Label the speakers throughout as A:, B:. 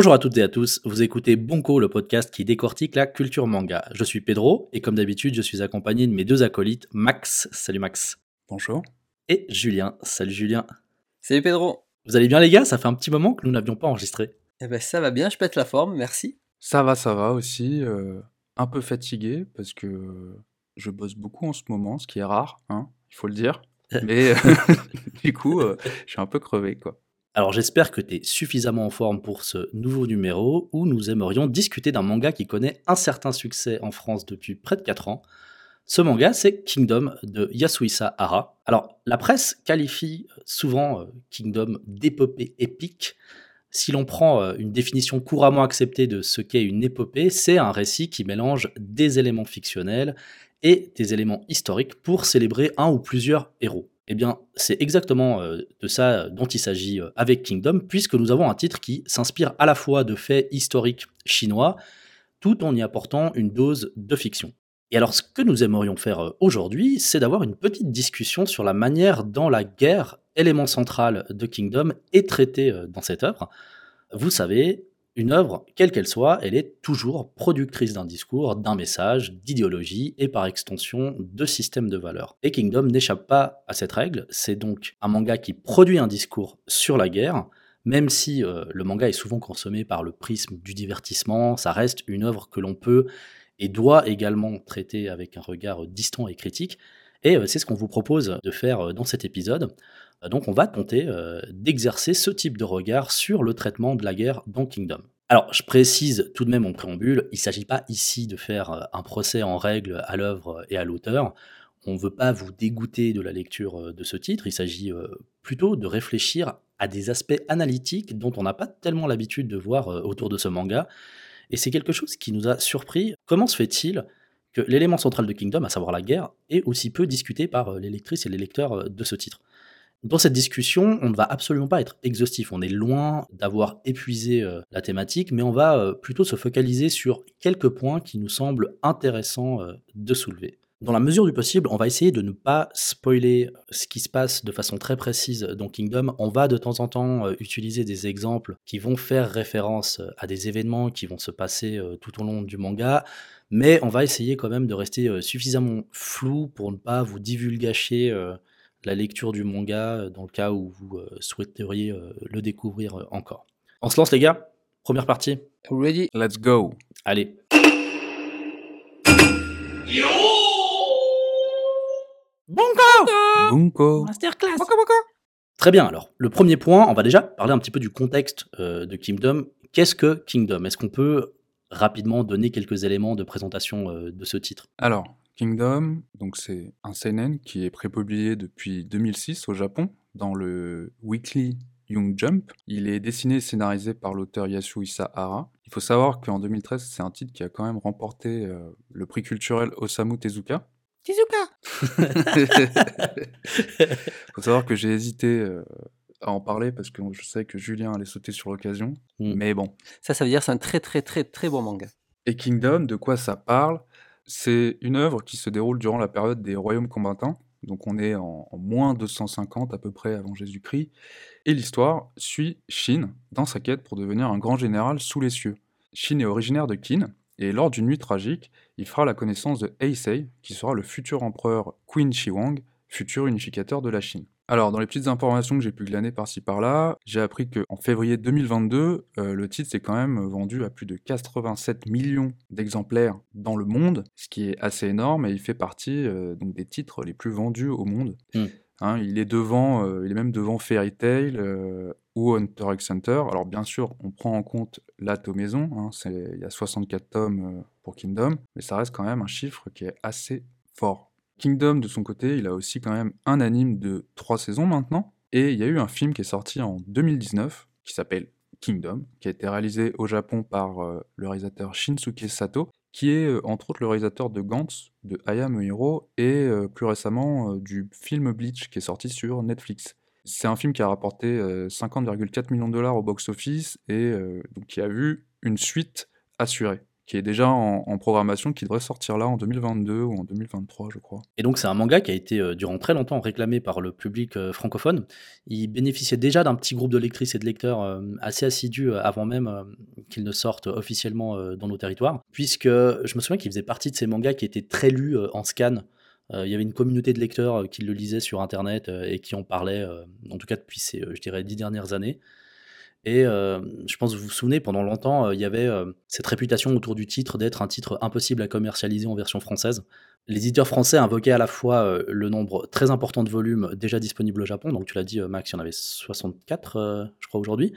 A: Bonjour à toutes et à tous, vous écoutez Bonko, le podcast qui décortique la culture manga. Je suis Pedro et comme d'habitude, je suis accompagné de mes deux acolytes, Max. Salut Max.
B: Bonjour.
A: Et Julien. Salut Julien.
C: Salut Pedro.
A: Vous allez bien les gars? Ça fait un petit moment que nous n'avions pas enregistré.
C: Eh ben ça va bien, je pète la forme, merci.
B: Ça va, ça va aussi. euh, un peu fatigué parce que je bosse beaucoup en ce moment, ce qui est rare, hein, il faut le dire. Mais euh, du coup, euh, je suis un peu crevé, quoi.
A: Alors j'espère que tu es suffisamment en forme pour ce nouveau numéro où nous aimerions discuter d'un manga qui connaît un certain succès en France depuis près de 4 ans. Ce manga, c'est Kingdom de Yasuhisa Hara. Alors, la presse qualifie souvent euh, Kingdom d'épopée épique. Si l'on prend euh, une définition couramment acceptée de ce qu'est une épopée, c'est un récit qui mélange des éléments fictionnels et des éléments historiques pour célébrer un ou plusieurs héros. Eh bien, c'est exactement euh, de ça dont il s'agit euh, avec Kingdom, puisque nous avons un titre qui s'inspire à la fois de faits historiques chinois, tout en y apportant une dose de fiction. Et alors, ce que nous aimerions faire euh, aujourd'hui, c'est d'avoir une petite discussion sur la manière dont la guerre, élément central de Kingdom, est traitée euh, dans cette œuvre. Vous savez, une œuvre, quelle qu'elle soit, elle est toujours productrice d'un discours, d'un message, d'idéologie et par extension de système de valeurs. Et Kingdom n'échappe pas à cette règle, c'est donc un manga qui produit un discours sur la guerre, même si euh, le manga est souvent consommé par le prisme du divertissement, ça reste une œuvre que l'on peut et doit également traiter avec un regard distant et critique. Et euh, c'est ce qu'on vous propose de faire euh, dans cet épisode. Euh, Donc on va tenter euh, d'exercer ce type de regard sur le traitement de la guerre dans Kingdom. Alors je précise tout de même en préambule, il ne s'agit pas ici de faire euh, un procès en règle à l'œuvre et à l'auteur. On ne veut pas vous dégoûter de la lecture de ce titre, il s'agit plutôt de réfléchir à des aspects analytiques dont on n'a pas tellement l'habitude de voir autour de ce manga. Et c'est quelque chose qui nous a surpris. Comment se fait-il que l'élément central de Kingdom, à savoir la guerre, est aussi peu discuté par les lectrices et les lecteurs de ce titre? Dans cette discussion, on ne va absolument pas être exhaustif. On est loin d'avoir épuisé euh, la thématique, mais on va euh, plutôt se focaliser sur quelques points qui nous semblent intéressants euh, de soulever. Dans la mesure du possible, on va essayer de ne pas spoiler ce qui se passe de façon très précise dans Kingdom. On va de temps en temps utiliser des exemples qui vont faire référence à des événements qui vont se passer tout au long du manga, mais on va essayer quand même de rester suffisamment flou pour ne pas vous divulgacher la lecture du manga euh, dans le cas où vous euh, souhaiteriez euh, le découvrir euh, encore. On se lance les gars? Première partie
C: Ready?
B: Let's go.
A: Allez.
B: Bunko.
A: Masterclass Très bien, alors, le premier point, on va déjà parler un petit peu du contexte euh, de Kingdom. Qu'est-ce que Kingdom? Est-ce qu'on peut rapidement donner quelques éléments de présentation euh, de ce titre?
B: Alors, Kingdom, donc c'est un seinen qui est prépublié depuis 2006 au Japon dans le Weekly Young Jump. Il est dessiné et scénarisé par l'auteur Yasuhisa Hara. Il faut savoir qu'en 2013, c'est un titre qui a quand même remporté euh, le prix culturel Osamu Tezuka.
A: Tezuka
B: faut savoir que j'ai hésité euh, à en parler parce que je sais que Julien allait sauter sur l'occasion.
A: Mm.
B: Mais bon.
C: Ça, ça veut dire que c'est un très très très très bon manga.
B: Et Kingdom, de quoi ça parle? C'est une œuvre qui se déroule durant la période des royaumes combattants. Donc on est en, en moins 250 à peu près avant Jésus-Christ. Et l'histoire suit Shin dans sa quête pour devenir un grand général sous les cieux. Shin est originaire de Qin, et lors d'une nuit tragique, il fera la connaissance de Heisei, qui sera le futur empereur Qin Shi Huang, futur unificateur de la Chine. Alors, dans les petites informations que j'ai pu glaner par-ci par-là, j'ai appris qu'en février 2022, euh, le titre s'est quand même vendu à plus de 87 millions d'exemplaires dans le monde, ce qui est assez énorme et il fait partie euh, donc des titres les plus vendus au monde.
A: Mm.
B: Hein, il est devant, euh, il est même devant Fairy Tail euh, ou Hunter x Hunter. Alors bien sûr, on prend en compte la tomaison, hein, il y a 64 tomes euh, pour Kingdom, mais ça reste quand même un chiffre qui est assez fort. Kingdom, de son côté, il a aussi quand même un anime de 3 saisons maintenant, et il y a eu un film qui est sorti en 2019, qui s'appelle Kingdom, qui a été réalisé au Japon par euh, le réalisateur Shinsuke Sato, qui est euh, entre autres le réalisateur de Gantz, de I Am a Hero, et euh, plus récemment du film Bleach, qui est sorti sur Netflix. C'est un film qui a rapporté euh, 50,4 millions de dollars au box-office, et qui a vu une suite assurée, qui est déjà en, programmation, qui devrait sortir là en 2022 ou en 2023, je crois.
A: Et donc c'est un manga qui a été euh, durant très longtemps réclamé par le public euh, francophone. Il bénéficiait déjà d'un petit groupe de lectrices et de lecteurs euh, assez assidus avant même qu'il ne sorte officiellement dans nos territoires, puisque je me souviens qu'il faisait partie de ces mangas qui étaient très lus en scan. Il y avait une communauté de lecteurs qui le lisaient sur Internet et qui en parlaient, en tout cas depuis ces, je dirais, dix dernières années. Et je pense que vous vous souvenez, pendant longtemps, il y avait cette réputation autour du titre d'être un titre impossible à commercialiser en version française. Les éditeurs français invoquaient à la fois le nombre très important de volumes déjà disponibles au Japon, donc tu l'as dit Max, il y en avait 64 je crois aujourd'hui,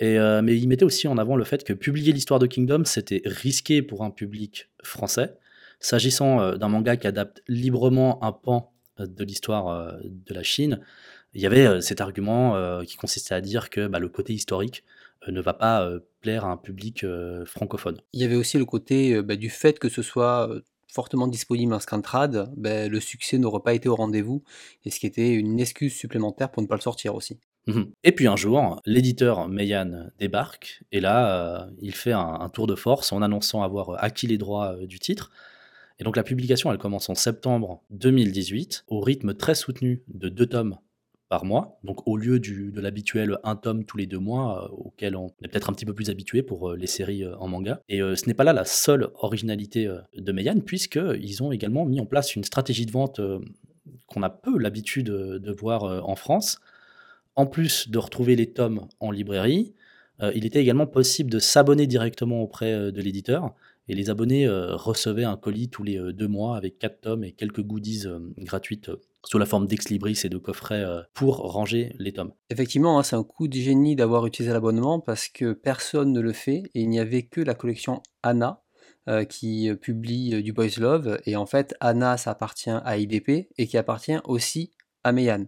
A: mais ils mettaient aussi en avant le fait que publier l'histoire de Kingdom, c'était risqué pour un public français, s'agissant d'un manga qui adapte librement un pan de l'histoire de la Chine, il y avait cet argument qui consistait à dire que bah, le côté historique ne va pas plaire à un public francophone.
C: Il y avait aussi le côté bah, du fait que ce soit fortement disponible en Scantrad, bah, le succès n'aurait pas été au rendez-vous, et ce qui était une excuse supplémentaire pour ne pas le sortir aussi.
A: Mmh et puis un jour, l'éditeur Meian débarque, et là, il fait un, tour de force en annonçant avoir acquis les droits du titre. Et donc la publication, elle commence en septembre 2018, au rythme très soutenu de deux tomes par mois, donc au lieu du, de l'habituel un tome tous les deux mois, euh, auquel on est peut-être un petit peu plus habitué pour euh, les séries euh, en manga. Et ce n'est pas là la seule originalité de Meian, puisqu'ils ont également mis en place une stratégie de vente qu'on a peu l'habitude de voir en France. En plus de retrouver les tomes en librairie, il était également possible de s'abonner directement auprès de l'éditeur. Et les abonnés recevaient un colis tous les deux mois avec quatre tomes et quelques goodies gratuites sous la forme d'ex-libris et de coffrets euh, pour ranger les tomes.
C: Effectivement, hein, c'est un coup de génie d'avoir utilisé l'abonnement parce que personne ne le fait et il n'y avait que la collection Anna euh, qui euh, publie du Boys Love et en fait Anna ça appartient à IDP et qui appartient aussi à Meian.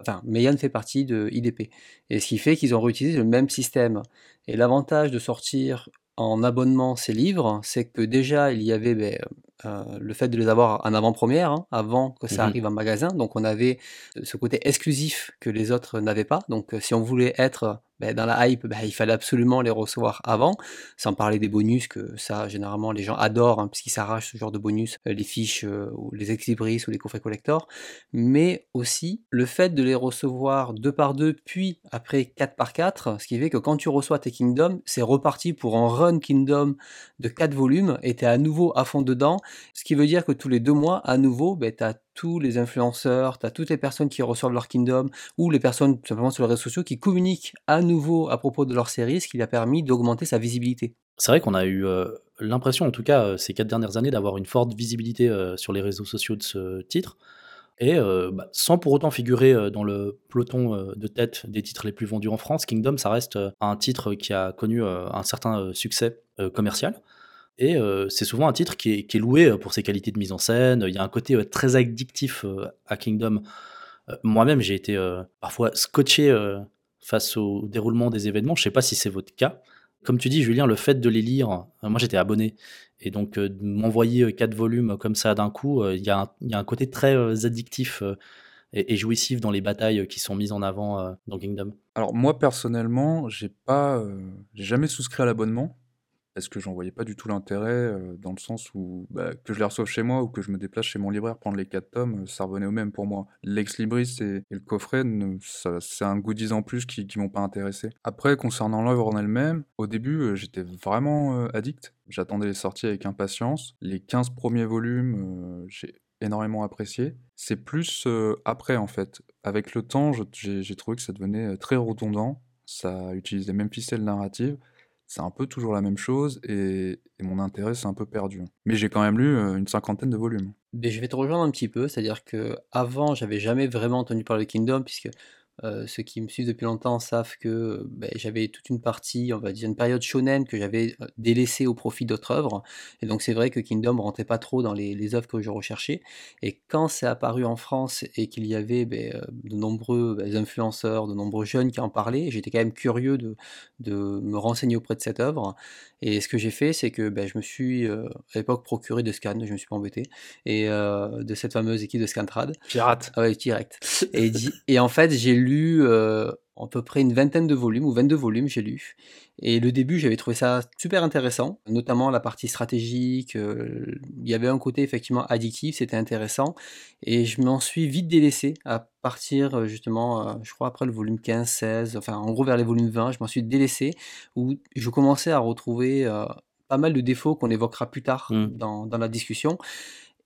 C: Enfin, Meian fait partie de IDP. Et ce qui fait qu'ils ont réutilisé le même système. Et l'avantage de sortir en abonnement ces livres, c'est que déjà il y avait ben, euh, le fait de les avoir en avant-première, hein, avant que ça mmh arrive en magasin. Donc on avait ce côté exclusif que les autres n'avaient pas. Donc euh, si on voulait être ben, dans la hype, ben, il fallait absolument les recevoir avant, sans parler des bonus, que ça, généralement, les gens adorent, hein, puisqu'ils s'arrachent ce genre de bonus, euh, les fiches, euh, ou les ex ou les coffrets collector, mais aussi le fait de les recevoir deux par deux, puis après quatre par quatre, ce qui fait que quand tu reçois tes Kingdom, c'est reparti pour un run Kingdom de quatre volumes, et tu es à nouveau à fond dedans, ce qui veut dire que tous les deux mois, à nouveau, ben, tu as tous les influenceurs, toutes les personnes qui reçoivent leur Kingdom, ou les personnes simplement sur les réseaux sociaux qui communiquent à nouveau à propos de leur série, ce qui lui a permis d'augmenter sa visibilité.
A: C'est vrai qu'on a eu euh, l'impression, en tout cas euh, ces quatre dernières années, d'avoir une forte visibilité euh, sur les réseaux sociaux de ce titre, et bah, sans pour autant figurer dans le peloton de tête des titres les plus vendus en France, Kingdom, ça reste un titre qui a connu un certain succès commercial. Et c'est souvent un titre qui est, loué pour ses qualités de mise en scène. Il y a un côté très addictif à Kingdom. Moi-même, j'ai été parfois scotché face au déroulement des événements. Je ne sais pas si c'est votre cas. Comme tu dis, Julien, le fait de les lire, moi j'étais abonné, et donc de m'envoyer quatre volumes comme ça d'un coup, il y, a un côté très addictif et, jouissif dans les batailles qui sont mises en avant dans Kingdom.
B: Alors moi personnellement, j'ai pas, jamais souscrit à l'abonnement parce que j'en voyais pas du tout l'intérêt, dans le sens où, bah, que je les reçoive chez moi ou que je me déplace chez mon libraire prendre les 4 tomes, ça revenait au même pour moi. L'ex libris et le coffret c'est un goodies en plus qui qui m'ont pas intéressé. Après concernant l'œuvre en elle-même, au début, j'étais vraiment, addict. J'attendais les sorties avec impatience. Les 15 premiers volumes, j'ai énormément apprécié. C'est plus, après en fait. Avec le temps, j'ai trouvé que ça devenait, très redondant. Ça utilise les mêmes ficelles narratives c'est un peu toujours la même chose et, mon intérêt s'est un peu perdu. Mais j'ai quand même lu euh, une cinquantaine de volumes.
C: Mais je vais te rejoindre un petit peu, c'est-à-dire que avant j'avais jamais vraiment entendu parler de Kingdom puisque euh, ceux qui me suivent depuis longtemps savent que ben, j'avais toute une partie, on va dire une période shonen que j'avais euh, délaissée au profit d'autres œuvres. Et donc c'est vrai que Kingdom rentrait pas trop dans les, les œuvres que je recherchais. Et quand c'est apparu en France et qu'il y avait ben, euh, de nombreux ben, influenceurs, de nombreux jeunes qui en parlaient, j'étais quand même curieux de, de, me renseigner auprès de cette œuvre. Et ce que j'ai fait, c'est que je me suis à l'époque procuré de scan, je me suis pas embêté, et de cette fameuse équipe de Scantrad.
A: Pirate.
C: Ouais, direct. Et, et en fait j'ai lu à peu près une vingtaine de volumes, ou 22 volumes, j'ai lu. Et le début, j'avais trouvé ça super intéressant, notamment la partie stratégique. il y avait un côté effectivement addictif, c'était intéressant. Et je m'en suis vite délaissé à partir justement, je crois après le volume 15, 16, enfin en gros vers les volumes 20, je m'en suis délaissé, où je commençais à retrouver pas mal de défauts qu'on évoquera plus tard mmh. dans, dans la discussion.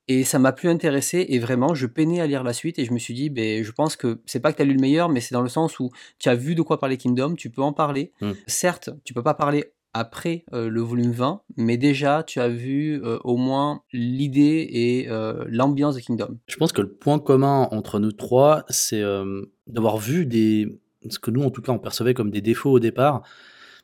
C: Et ça m'a plus intéressé et vraiment, je peinais à lire la suite et je me suis dit, ben, je pense que c'est pas que tu as lu le meilleur, mais c'est dans le sens où tu as vu de quoi parler Kingdom, tu peux en parler. Mmh. Certes, tu peux pas parler après euh, le volume 20, mais déjà tu as vu euh, au moins l'idée et euh, l'ambiance de Kingdom.
A: Je pense que le point commun entre nous trois, c'est d'avoir vu des ce que nous en tout cas on percevait comme des défauts au départ,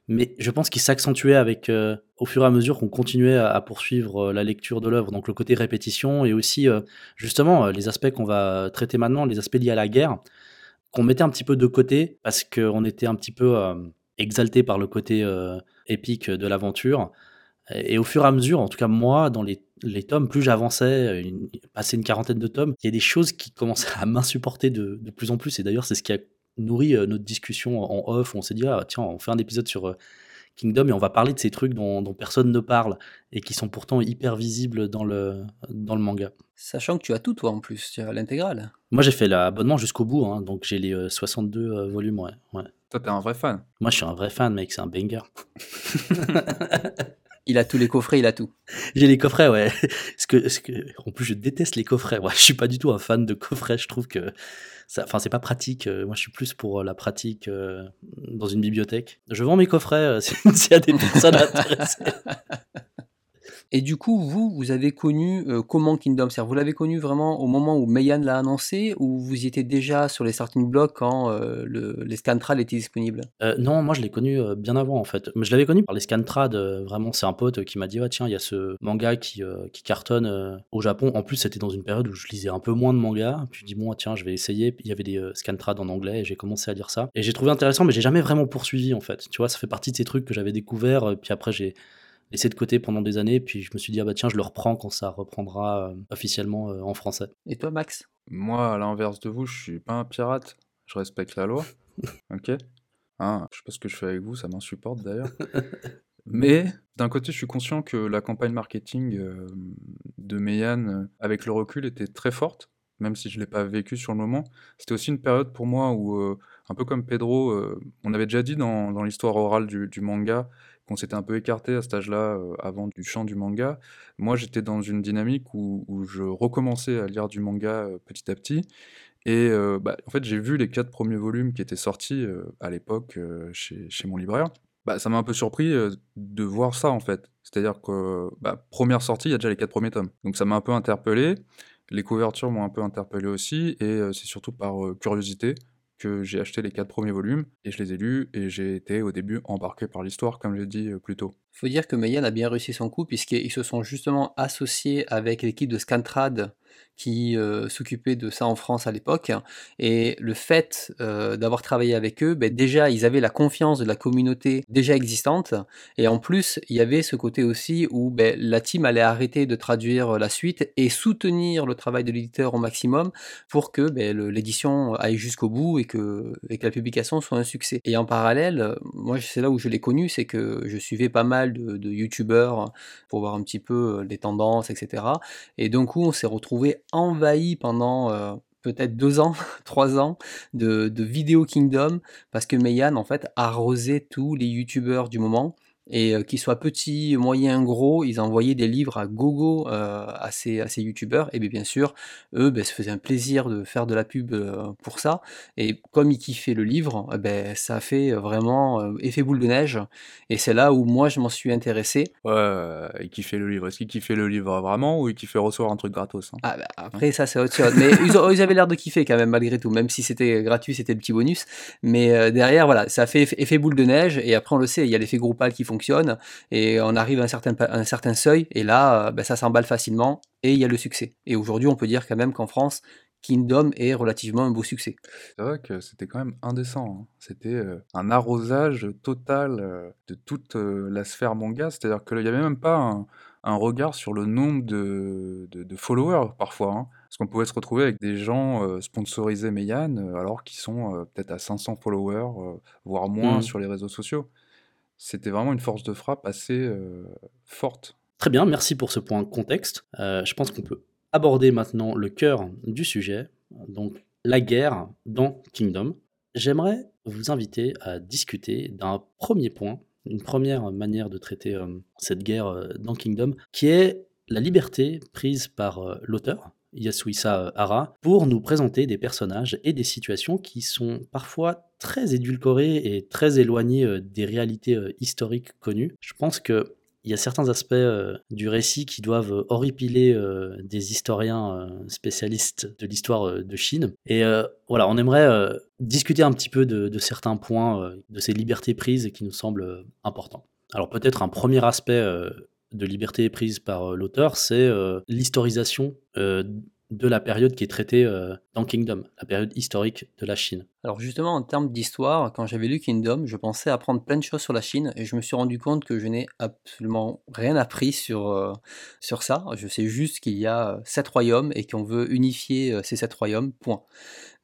A: mais je pense qu'il s'accentuait avec euh, au fur et à mesure qu'on continuait à, poursuivre euh, la lecture de l'œuvre, donc le côté répétition et aussi euh, justement les aspects qu'on va traiter maintenant, les aspects liés à la guerre, qu'on mettait un petit peu de côté parce qu'on était un petit peu exalté par le côté épique de l'aventure. Et au fur et à mesure, en tout cas moi, dans les, tomes, plus j'avançais, passé une quarantaine de tomes, il y a des choses qui commençaient à m'insupporter de, de plus en plus. Et d'ailleurs, c'est ce qui a nourri euh, notre discussion en off. On s'est dit, ah, tiens, on fait un épisode sur euh, Kingdom et on va parler de ces trucs dont, personne ne parle et qui sont pourtant hyper visibles dans le, dans le manga.
C: Sachant que tu as tout, toi, en plus, tu as l'intégrale.
A: Moi, j'ai fait l'abonnement jusqu'au bout, hein, donc j'ai les 62 euh, volumes, ouais. ouais.
B: Toi, t'es un vrai fan.
A: Moi, je suis un vrai fan, mec, c'est un banger.
C: Il a tous les coffrets, il a tout.
A: J'ai les coffrets, ouais. que, que, en plus, je déteste les coffrets. Ouais, je suis pas du tout un fan de coffrets. Je trouve que enfin c'est pas pratique. Euh, moi je suis plus pour euh, la pratique euh, dans une bibliothèque. Je vends mes coffrets s'il y a des personnes intéressées.
C: Et du coup, vous, vous avez connu euh, comment Kingdom cest Vous l'avez connu vraiment au moment où Meian l'a annoncé ou vous y étiez déjà sur les starting blocks quand euh, le, les Scantrad étaient disponibles?
A: Euh, Non, moi je l'ai connu bien avant en fait. Je l'avais connu par les Scantrad, vraiment c'est un pote qui m'a dit tiens, il y a ce manga qui, qui cartonne au Japon. En plus, c'était dans une période où je lisais un peu moins de mangas. Puis je dis bon, tiens, je vais essayer. Il y avait des Scantrad en anglais et j'ai commencé à lire ça. Et j'ai trouvé intéressant, mais j'ai jamais vraiment poursuivi en fait. Tu vois, ça fait partie de ces trucs que j'avais découvert. Puis après, j'ai laissé de côté pendant des années, puis je me suis dit, ah bah tiens, je le reprends quand ça reprendra euh, officiellement euh, en français.
C: Et toi, Max?
B: Moi, à l'inverse de vous, je suis pas un pirate, je respecte la loi. ok hein, Je sais pas ce que je fais avec vous, ça m'insupporte d'ailleurs. Mais d'un côté, je suis conscient que la campagne marketing euh, de Meian, avec le recul, était très forte, même si je ne l'ai pas vécu sur le moment. C'était aussi une période pour moi où, un peu comme Pedro, on avait déjà dit dans, dans l'histoire orale du, du, manga qu'on s'était un peu écarté à cet âge-là, euh, avant du champ du manga. Moi, j'étais dans une dynamique où, je recommençais à lire du manga euh, petit à petit. Et euh, bah, en fait, j'ai vu les quatre premiers volumes qui étaient sortis à l'époque chez, mon libraire. Bah, ça m'a un peu surpris de voir ça en fait. C'est-à-dire que bah, première sortie, il y a déjà les quatre premiers tomes. Donc ça m'a un peu interpellé. Les couvertures m'ont un peu interpellé aussi, et c'est surtout par curiosité j'ai acheté les quatre premiers volumes et je les ai lus et j'ai été au début embarqué par l'histoire, comme j'ai dit euh, plus tôt.
C: Faut dire que Mayan a bien réussi son coup puisqu'ils se sont justement associés avec l'équipe de Scantrad qui euh, s'occupait de ça en France à l'époque. Et le fait euh, d'avoir travaillé avec eux, ben, déjà, ils avaient la confiance de la communauté déjà existante. Et en plus, il y avait ce côté aussi où ben, la team allait arrêter de traduire la suite et soutenir le travail de l'éditeur au maximum pour que ben, l'édition aille jusqu'au bout et que la publication soit un succès. Et en parallèle, moi, c'est là où je l'ai connu, c'est que je suivais pas mal de, youtubeurs pour voir un petit peu les tendances, etc. Et donc, où on s'est retrouvé envahi pendant peut-être deux ans, trois ans de, de Vidéo Kingdom parce que Meian en fait arrosait tous les youtubeurs du moment et euh, qu'ils soient petits, moyens, gros, ils envoyaient des livres à gogo euh, à ces, à ces youtubeurs, et bien, sûr, eux, ben, se faisaient un plaisir de faire de la pub euh, pour ça, et comme ils kiffaient le livre, eh ben, ça a fait vraiment effet boule de neige, et c'est là où moi je m'en suis intéressé.
B: Ouais, ils kiffaient le livre, est-ce qu'ils kiffaient le livre vraiment, ou ils kiffaient recevoir un truc gratos
C: hein? Ah, ben, Après, ça c'est autre chose, mais ils, avaient l'air de kiffer quand même, malgré tout, même si c'était gratuit, c'était le petit bonus, mais derrière, voilà, ça a fait effet boule de neige, et après on le sait, il y a l'effet groupal qui fonctionne et on arrive à un certain, un certain seuil et là, euh, ben, ça s'emballe facilement et il y a le succès. Et aujourd'hui, on peut dire quand même qu'en France, Kingdom est relativement un beau succès.
B: C'est vrai que c'était quand même indécent. hein. C'était euh, un arrosage total euh, de toute la sphère manga. C'est-à-dire qu'il n'y avait même pas un, un regard sur le nombre de, de- de followers parfois. hein. Parce qu'on pouvait se retrouver avec des gens euh, sponsorisés Meian alors qu'ils sont euh, peut-être à 500 followers, euh, voire moins
A: Mhm.
B: sur les réseaux sociaux. C'était vraiment une force de frappe assez euh, forte.
A: Très bien, merci pour ce point contexte. Euh, je pense qu'on peut aborder maintenant le cœur du sujet, donc la guerre dans Kingdom. J'aimerais vous inviter à discuter d'un premier point, une première manière de traiter euh, cette guerre dans Kingdom, qui est la liberté prise par l'auteur, Yasuhisa Hara, pour nous présenter des personnages et des situations qui sont parfois très édulcorées et très éloignées euh, des réalités euh, historiques connues. Je pense que il y a certains aspects euh, du récit qui doivent horripiler des historiens spécialistes de l'histoire de Chine. Et voilà, on aimerait discuter un petit peu de, certains points, de ces libertés prises qui nous semblent importants. Alors peut-être un premier aspect de liberté prise par euh, l'auteur, c'est euh, l'historisation euh, de la période qui est traitée dans Kingdom, la période historique de la Chine.
C: Alors justement, en termes d'histoire, quand j'avais lu Kingdom, je pensais apprendre plein de choses sur la Chine et je me suis rendu compte que je n'ai absolument rien appris sur, euh, sur ça. Je sais juste qu'il y a euh, sept royaumes et qu'on veut unifier euh, ces sept royaumes, point.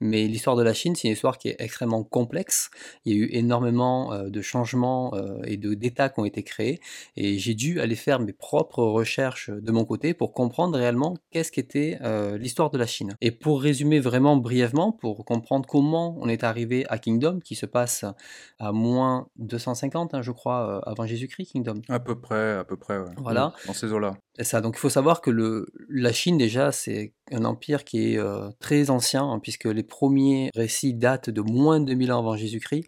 C: Mais l'histoire de la Chine, c'est une histoire qui est extrêmement complexe. Il y a eu énormément de changements euh, et d'États qui ont été créés et j'ai dû aller faire mes propres recherches de mon côté pour comprendre réellement qu'est-ce qu'était l'histoire de la Chine. Et pour résumer vraiment brièvement, pour comprendre comment on est arrivé à Kingdom, qui se passe à moins 250, hein, je crois, euh, avant Jésus-Christ, Kingdom.
B: À peu près, à peu près, ouais.
C: Voilà.
B: Dans ces eaux-là.
C: Donc il faut savoir que le, la Chine déjà c'est un empire qui est euh, très ancien hein, puisque les premiers récits datent de moins de 2000 ans avant Jésus-Christ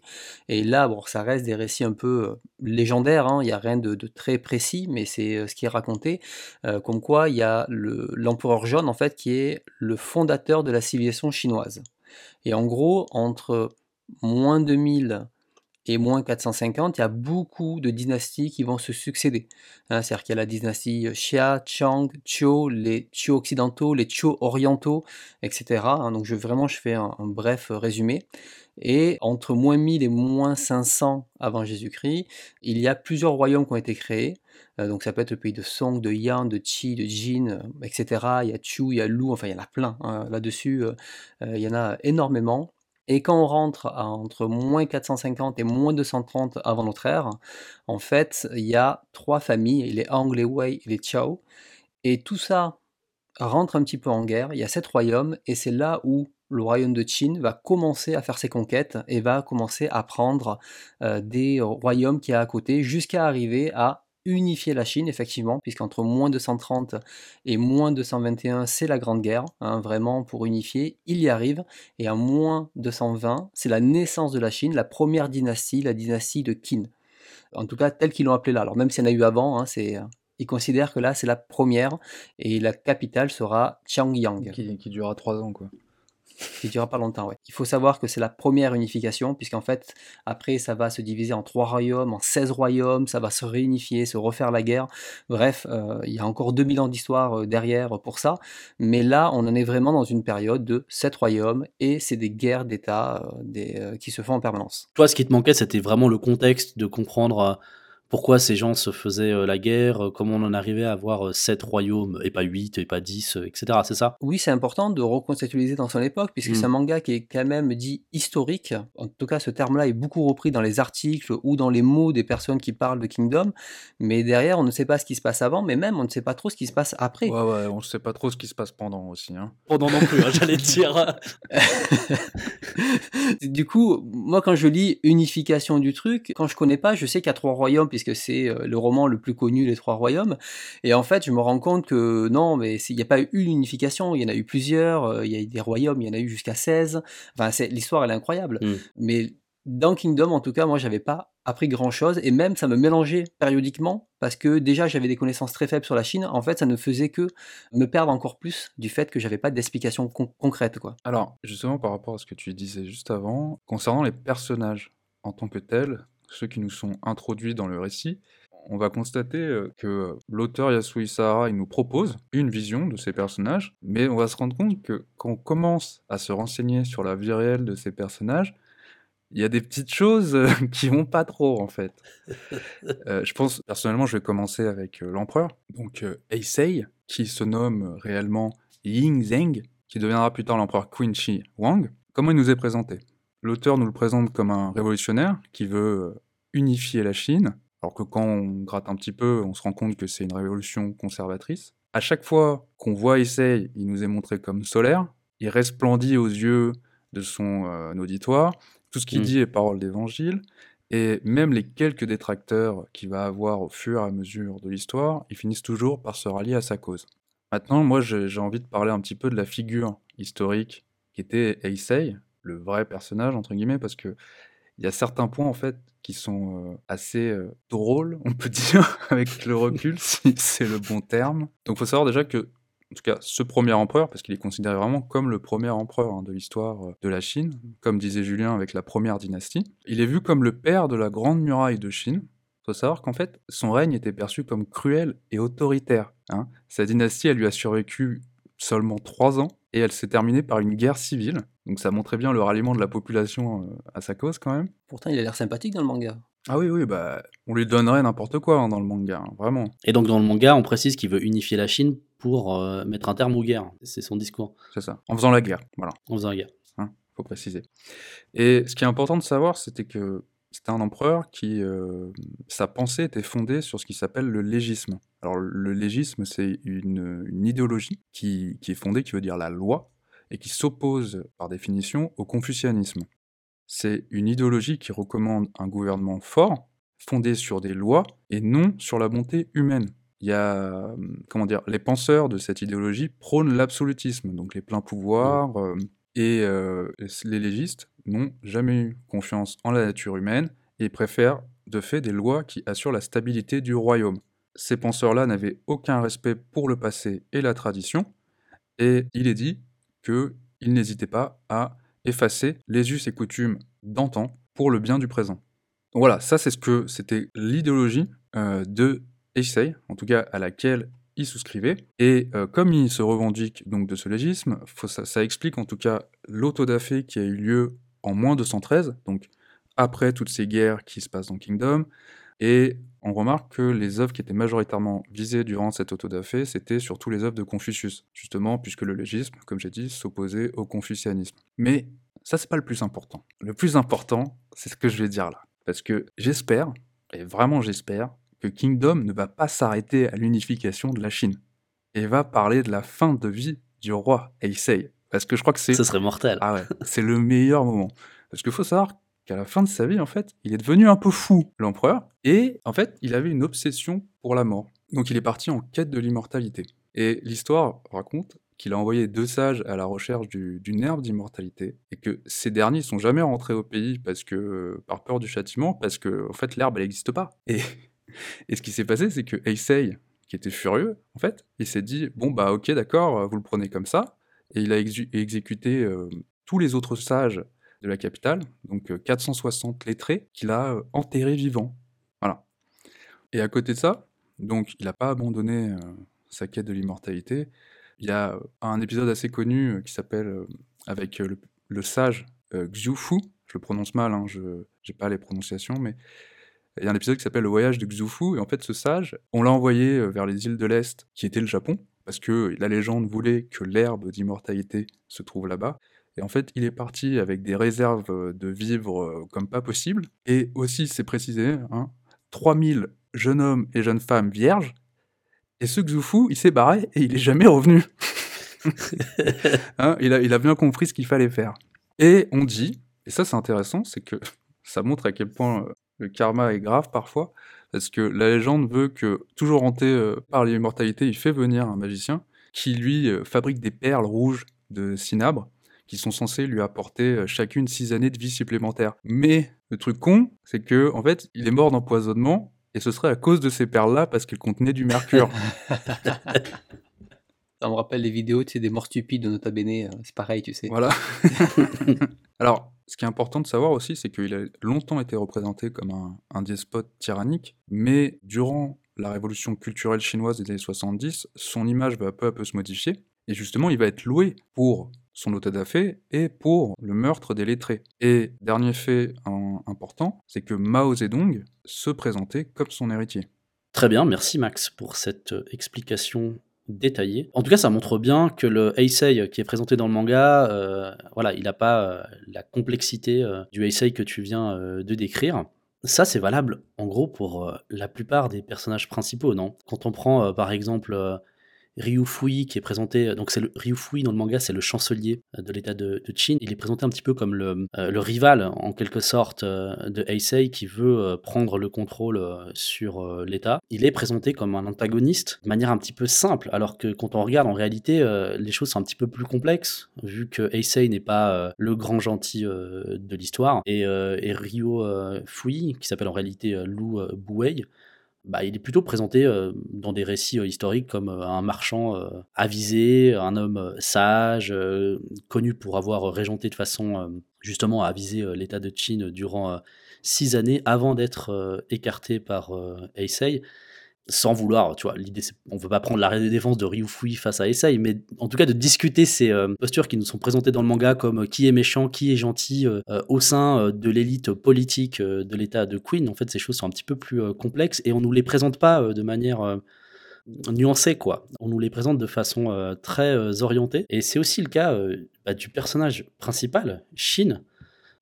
C: et là ça reste des récits un peu euh, légendaires. hein. Il n'y a rien de, de très précis mais c'est euh, ce qui est raconté comme quoi il y a le- l'empereur jaune en fait qui est le fondateur de la civilisation chinoise. Et en gros entre moins 2000 et moins 450, il y a beaucoup de dynasties qui vont se succéder. Hein, C'est-à-dire qu'il y a la dynastie Xia, Chang, Zhou, les Zhou occidentaux, les Zhou orientaux, etc. hein. donc je, vraiment, je fais un, bref résumé. Et entre moins 1000 et moins 500 avant Jésus-Christ, il y a plusieurs royaumes qui ont été créés. Euh, donc ça peut être le pays de Song, de Yan, de Qi, de Jin, euh, etc. Il y a Chu, il y a Lu, enfin il y en a plein. hein. Là-dessus, euh, euh, il y en a énormément. Et quand on rentre entre moins 450 et moins 230 avant notre ère, en fait, il y a trois familles, les Hang, les Wei et les Chao. Et tout ça rentre un petit peu en guerre. Il y a sept royaumes, et c'est là où le royaume de Qin va commencer à faire ses conquêtes et va commencer à prendre euh, des royaumes qui a à côté jusqu'à arriver à unifier la Chine, effectivement, puisqu'entre moins 230 et moins 221, c'est la Grande Guerre, hein, vraiment pour unifier, il y arrive, et en moins 220, c'est la naissance de la Chine, la première dynastie, la dynastie de Qin. En tout cas, telle qu'ils l'ont appelée là. Alors même s'il y en a eu avant, hein, c'est, ils considèrent que là, c'est la première, et la capitale sera Qiangyang
B: Qui, qui durera trois ans, quoi.
C: Qui durera pas longtemps. Ouais. Il faut savoir que c'est la première unification, puisqu'en fait, après, ça va se diviser en trois royaumes, en 16 royaumes, ça va se réunifier, se refaire la guerre. Bref, euh, il y a encore 2000 ans d'histoire euh, derrière pour ça, mais là, on en est vraiment dans une période de sept royaumes, et c'est des guerres d'État euh, qui se font en permanence.
A: Toi, ce qui te manquait, c'était vraiment le contexte de comprendre pourquoi ces gens se faisaient euh, la guerre, euh, comment on en arrivait à avoir euh, sept royaumes et pas huit et pas dix, etc. C'est ça?
C: Oui, c'est important de reconceptualiser dans son époque, puisque c'est un manga qui est quand même dit historique. En tout cas, ce terme-là est beaucoup repris dans les articles ou dans les mots des personnes qui parlent de Kingdom. Mais derrière, on ne sait pas ce qui se passe avant, mais même on ne sait pas trop ce qui se passe après.
B: Ouais, ouais, on ne sait pas trop ce qui se passe pendant aussi. Hein.
A: Pendant non plus, hein, j'allais dire.
C: du coup, moi, quand je lis unification du truc, quand je connais pas, je sais qu'il y a trois royaumes, puisque c'est euh, le roman le plus connu, les trois royaumes. Et en fait, je me rends compte que non, mais il n'y a pas eu une unification, il y en a eu plusieurs, euh, il y a eu des royaumes, il y en a eu jusqu'à 16. Enfin, l'histoire, elle est incroyable.
A: Mm.
C: Mais dans Kingdom, en tout cas, moi, j'avais pas appris grand chose, et même ça me mélangeait périodiquement, parce que déjà, j'avais des connaissances très faibles sur la Chine. En fait, ça ne faisait que me perdre encore plus du fait que j'avais pas d'explication con- concrète, quoi.
B: Alors, justement, par rapport à ce que tu disais juste avant, concernant les personnages en tant que tels, ceux qui nous sont introduits dans le récit, on va constater euh, que l'auteur Yasui Sahara il nous propose une vision de ces personnages, mais on va se rendre compte que quand on commence à se renseigner sur la vie réelle de ces personnages, il y a des petites choses euh, qui vont pas trop en fait. Euh, je pense personnellement, je vais commencer avec euh, l'empereur, donc euh, Eisei, qui se nomme réellement Ying Zheng, qui deviendra plus tard l'empereur Qin Shi Huang. Comment il nous est présenté? L'auteur nous le présente comme un révolutionnaire qui veut euh, unifier la Chine, alors que quand on gratte un petit peu, on se rend compte que c'est une révolution conservatrice. À chaque fois qu'on voit Eisei, il nous est montré comme solaire, il resplendit aux yeux de son euh, auditoire, tout ce qu'il
A: Mm.
B: dit est parole d'évangile, et même les quelques détracteurs qu'il va avoir au fur et à mesure de l'histoire, ils finissent toujours par se rallier à sa cause. Maintenant, moi, j'ai envie de parler un petit peu de la figure historique qui était le vrai personnage, entre guillemets, parce que il y a certains points, en fait, qui sont euh, assez euh, drôles, on peut dire, avec le recul, si c'est le bon terme. Donc, il faut savoir déjà que, en tout cas, ce premier empereur, parce qu'il est considéré vraiment comme le premier empereur hein, de l'histoire euh, de la Chine, comme disait Julien avec la première dynastie, il est vu comme le père de la grande muraille de Chine. Il faut savoir qu'en fait, son règne était perçu comme cruel et autoritaire. hein. Sa dynastie, elle lui a survécu seulement trois ans, et elle s'est terminée par une guerre civile. Donc ça montrait bien le ralliement de la population euh, à sa cause quand même.
C: Pourtant, il a l'air sympathique dans le manga.
B: Ah oui, oui, bah on lui donnerait n'importe quoi hein, dans le manga, hein, vraiment.
A: Et donc dans le manga, on précise qu'il veut unifier la Chine pour euh, mettre un terme aux guerres. C'est son discours
B: C'est ça. En faisant la guerre, voilà,
A: en faisant la guerre.
B: faut préciser. Et ce qui est important de savoir, c'était que c'était un empereur qui, euh, sa pensée était fondée sur ce qui s'appelle le légisme. Alors le légisme, c'est une, une idéologie qui, qui est fondée, qui veut dire la loi, et qui s'oppose par définition au confucianisme. C'est une idéologie qui recommande un gouvernement fort, fondé sur des lois, et non sur la bonté humaine. Il y a, euh, comment dire, les penseurs de cette idéologie prônent l'absolutisme, donc les pleins pouvoirs, euh, et euh, les légistes n'ont jamais eu confiance en la nature humaine et préfèrent de fait des lois qui assurent la stabilité du royaume. Ces penseurs-là n'avaient aucun respect pour le passé et la tradition, et il est dit qu'ils n'hésitaient pas à effacer les us et coutumes d'antan pour le bien du présent. Voilà, ça c'est ce que c'était l'idéologie euh, de Eisei, en tout cas à laquelle il souscrivait. Et euh, comme il se revendique donc de ce légisme, ça, ça explique en tout cas l'autodafé qui a eu lieu en moins 213, donc après toutes ces guerres qui se passent dans Kingdom. Et on remarque que les œuvres qui étaient majoritairement visées durant cette autodafé, c'était surtout les œuvres de Confucius, justement, puisque le légisme, comme j'ai dit, s'opposait au confucianisme. Mais ça, c'est pas le plus important. Le plus important, c'est ce que je vais dire là. Parce que j'espère, et vraiment j'espère, que Kingdom ne va pas s'arrêter à l'unification de la Chine. Et va parler de la fin de vie du roi Heisei. Parce que je crois que c'est
A: Ce serait mortel.
B: ah ouais, c'est le meilleur moment. Parce qu'il faut savoir qu'à la fin de sa vie, en fait, il est devenu un peu fou, l'empereur, et en fait, il avait une obsession pour la mort. Donc il est parti en quête de l'immortalité. Et l'histoire raconte qu'il a envoyé deux sages à la recherche du- d'une herbe d'immortalité, et que ces derniers sont jamais rentrés au pays parce que, euh, par peur du châtiment, parce que, en fait, l'herbe, elle n'existe pas. Et, et ce qui s'est passé, c'est que Heisei, qui était furieux, en fait, il s'est dit, bon, bah ok, d'accord, vous le prenez comme ça, et il a exécuté euh, tous les autres sages de la capitale, donc euh, 460 lettrés, qu'il a euh, enterrés vivants. Voilà. Et à côté de ça, donc il n'a pas abandonné euh, sa quête de l'immortalité. Il y a euh, un épisode assez connu euh, qui s'appelle, euh, avec euh, le, le sage euh, Xu je le prononce mal, hein, je n'ai pas les prononciations, mais il y a un épisode qui s'appelle Le voyage de Xufu, et en fait ce sage, on l'a envoyé euh, vers les îles de l'Est, qui étaient le Japon, parce que la légende voulait que l'herbe d'immortalité se trouve là-bas. Et en fait, il est parti avec des réserves de vivres euh, comme pas possible. Et aussi, c'est précisé, hein, 3000 jeunes hommes et jeunes femmes vierges. Et ce Xufu, il s'est barré et il est jamais revenu. Hein, il, a, il a bien compris ce qu'il fallait faire. Et on dit, et ça c'est intéressant, c'est que ça montre à quel point euh, le karma est grave parfois, parce que la légende veut que, toujours hanté euh, par l'immortalité, il fait venir un magicien qui lui euh, fabrique des perles rouges de cinabre qui sont censées lui apporter euh, chacune six années de vie supplémentaires. Mais le truc con, c'est que en fait, il est mort d'empoisonnement et ce serait à cause de ces perles-là parce qu'elles contenaient du mercure.
C: Ça me rappelle les vidéos, tu sais, des morts stupides de Nota Bene, c'est pareil, tu sais.
B: Voilà. Alors, ce qui est important de savoir aussi, c'est qu'il a longtemps été représenté comme un, despote tyrannique, mais durant la révolution culturelle chinoise des années 70, son image va peu à peu se modifier, et justement, il va être loué pour son auto da et pour le meurtre des lettrés. Et dernier fait important, c'est que Mao Zedong se présentait comme son héritier.
A: Très bien, merci Max pour cette euh, explication détaillée. En tout cas, ça montre bien que le Heisei qui est présenté dans le manga, euh, voilà, il n'a pas euh, la complexité du Heisei que tu viens de décrire. Ça, c'est valable en gros pour la plupart des personnages principaux, non? Quand on prend par exemple Ryu Fui qui est présenté, euh, donc c'est le dans le manga, c'est le chancelier euh, de l'état de, Qin. Il est présenté un petit peu comme le, euh, rival en quelque sorte de Heisei qui veut prendre le contrôle sur l'état. Il est présenté comme un antagoniste de manière un petit peu simple, alors que quand on regarde en réalité, les choses sont un petit peu plus complexes vu que Heisei n'est pas le grand gentil de l'histoire et, et Ryu qui s'appelle en réalité Lu Buwei bah, il est plutôt présenté euh, dans des récits euh, historiques comme euh, un marchand avisé, un homme sage, connu pour avoir régenté de façon justement à aviser l'état de Qin durant six années avant d'être écarté par Heisei sans vouloir, tu vois, l'idée, on veut pas prendre la défense de Ryufui face à Essay, mais en tout cas de discuter ces euh, postures qui nous sont présentées dans le manga comme euh, qui est méchant, qui est gentil euh, au sein de l'élite politique de l'état de Queen. En fait, ces choses sont un petit peu plus complexes et on nous les présente pas de manière nuancée, quoi. On nous les présente de façon très orientée. Et c'est aussi le cas bah, du personnage principal, Shin.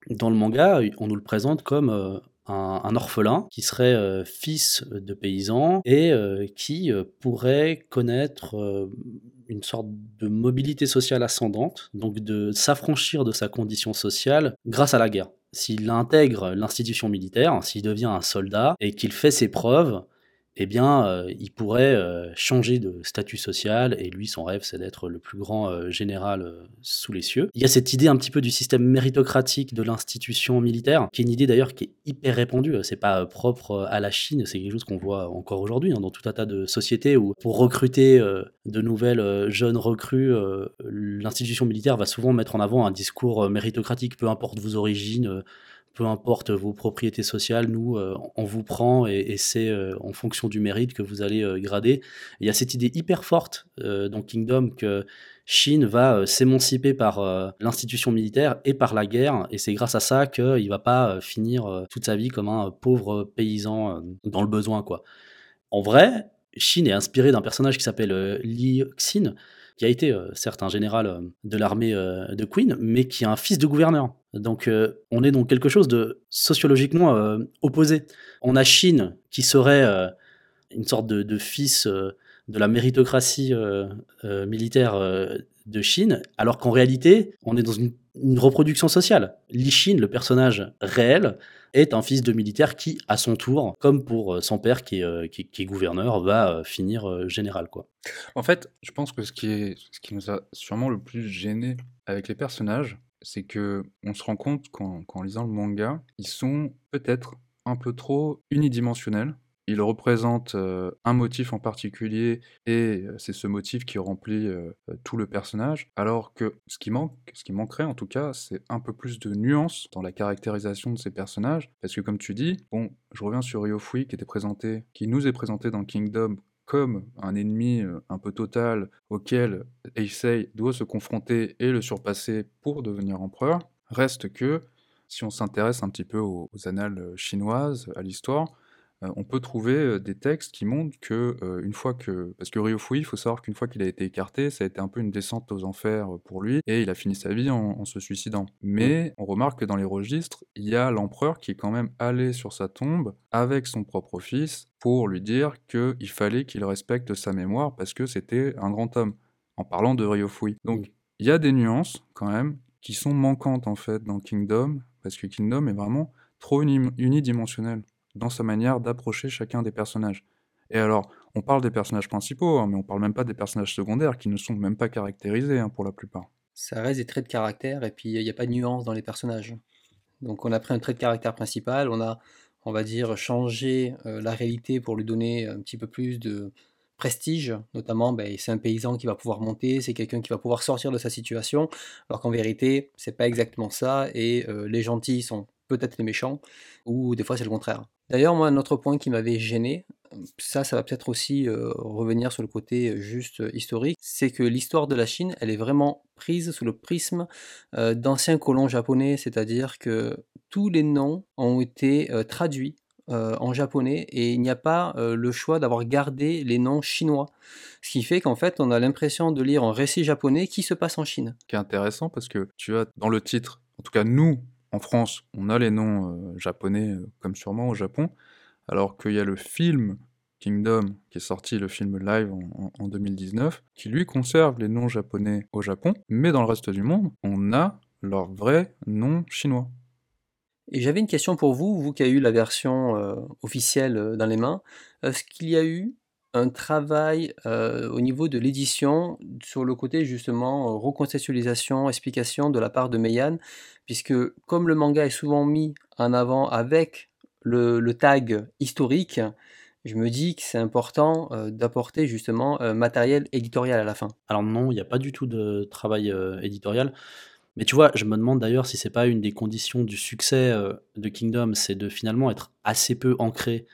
A: Dans le manga, on nous le présente comme un, orphelin qui serait euh, fils de paysan et euh, qui euh, pourrait connaître une sorte de mobilité sociale ascendante, donc de s'affranchir de sa condition sociale grâce à la guerre. S'il intègre l'institution militaire, s'il devient un soldat et qu'il fait ses preuves, eh bien, euh, il pourrait euh, changer de statut social, et lui, son rêve, c'est d'être le plus grand euh, général sous les cieux. Il y a cette idée un petit peu du système méritocratique de l'institution militaire, qui est une idée d'ailleurs qui est hyper répandue. C'est pas propre à la Chine, c'est quelque chose qu'on voit encore aujourd'hui hein, dans tout un tas de sociétés où, pour recruter de nouvelles jeunes recrues, l'institution militaire va souvent mettre en avant un discours méritocratique, peu importe vos origines peu importe vos propriétés sociales, nous, euh, on vous prend et, c'est euh, en fonction du mérite que vous allez euh, grader. Il y a cette idée hyper forte dans Kingdom que Chine va s'émanciper par l'institution militaire et par la guerre, et c'est grâce à ça qu'il va pas finir toute sa vie comme un pauvre paysan dans le besoin, quoi. En vrai, Chine est inspiré d'un personnage qui s'appelle Li Xin, qui a été certes un général de l'armée de Queen, mais qui est un fils de gouverneur. Donc euh, on est dans quelque chose de sociologiquement euh, opposé. On a Chine qui serait euh, une sorte de, fils de la méritocratie militaire de Chine, alors qu'en réalité on est dans une, reproduction sociale. Li Chine, le personnage réel, est un fils de militaire qui, à son tour, comme pour son père qui est, qui, gouverneur, va finir général.
B: En fait, je pense que ce qui, est, ce qui nous a sûrement le plus gêné avec les personnages, c'est que on se rend compte qu'en lisant le manga, ils sont peut-être un peu trop unidimensionnels. Ils représentent euh, un motif en particulier et euh, c'est ce motif qui remplit euh, tout le personnage. Alors que ce qui manque, ce qui manquerait en tout cas, c'est un peu plus de nuance dans la caractérisation de ces personnages. Parce que comme tu dis, bon, je reviens sur Ryofui qui qui nous est présenté dans Kingdom comme un ennemi un peu total auquel Eisei doit se confronter et le surpasser pour devenir empereur, reste que, si on s'intéresse un petit peu aux, annales chinoises, à l'histoire, on peut trouver euh, des textes qui montrent que euh, une fois que parce que Ryofui, il faut savoir qu'une fois qu'il a été écarté, ça a été un peu une descente aux enfers pour lui et il a fini sa vie en, se suicidant. Mais on remarque que dans les registres, il y a l'empereur qui est quand même allé sur sa tombe avec son propre fils pour lui dire qu'il fallait qu'il respecte sa mémoire parce que c'était un grand homme, en parlant de Ryofui. Donc il y a des nuances quand même qui sont manquantes en fait dans Kingdom, parce que Kingdom est vraiment trop unidimensionnel dans sa manière d'approcher chacun des personnages. Et alors, on parle des personnages principaux, hein, mais on parle même pas des personnages secondaires qui ne sont même pas caractérisés hein, pour la plupart.
C: Ça reste des traits de caractère et puis il n'y a pas de nuance dans les personnages. Donc on a pris un trait de caractère principal, on a, on va dire, changé euh, la réalité pour lui donner un petit peu plus de prestige, notamment ben, c'est un paysan qui va pouvoir monter, c'est quelqu'un qui va pouvoir sortir de sa situation, alors qu'en vérité c'est pas exactement ça et les gentils sont peut-être les méchants, ou des fois c'est le contraire. D'ailleurs, moi, un autre point qui m'avait gêné, ça, ça va peut-être aussi revenir sur le côté juste historique, c'est que l'histoire de la Chine, elle est vraiment prise sous le prisme d'anciens colons japonais, c'est-à-dire que tous les noms ont été traduits en japonais et il n'y a pas le choix d'avoir gardé les noms chinois. Ce qui fait qu'en fait, on a l'impression de lire un récit japonais qui se passe en Chine.
B: Ce qui est intéressant parce que tu as dans le titre, en tout cas nous, en France, on a les noms euh, japonais euh, comme sûrement au Japon, alors qu'il y a le film Kingdom qui est sorti, le film live en, 2019, qui lui conserve les noms japonais au Japon, mais dans le reste du monde, on a leurs vrais noms chinois.
C: Et j'avais une question pour vous, vous qui avez eu la version euh, officielle dans les mains. Est-ce qu'il y a eu un travail au niveau de l'édition sur le côté justement reconceptualisation, explication de la part de Meian, puisque comme le manga est souvent mis en avant avec le, tag historique, je me dis que c'est important d'apporter justement matériel éditorial à la fin.
A: Alors non, il n'y a pas du tout de travail éditorial. Mais tu vois, je me demande d'ailleurs si c'est pas une des conditions du succès de Kingdom, c'est de finalement être assez peu ancré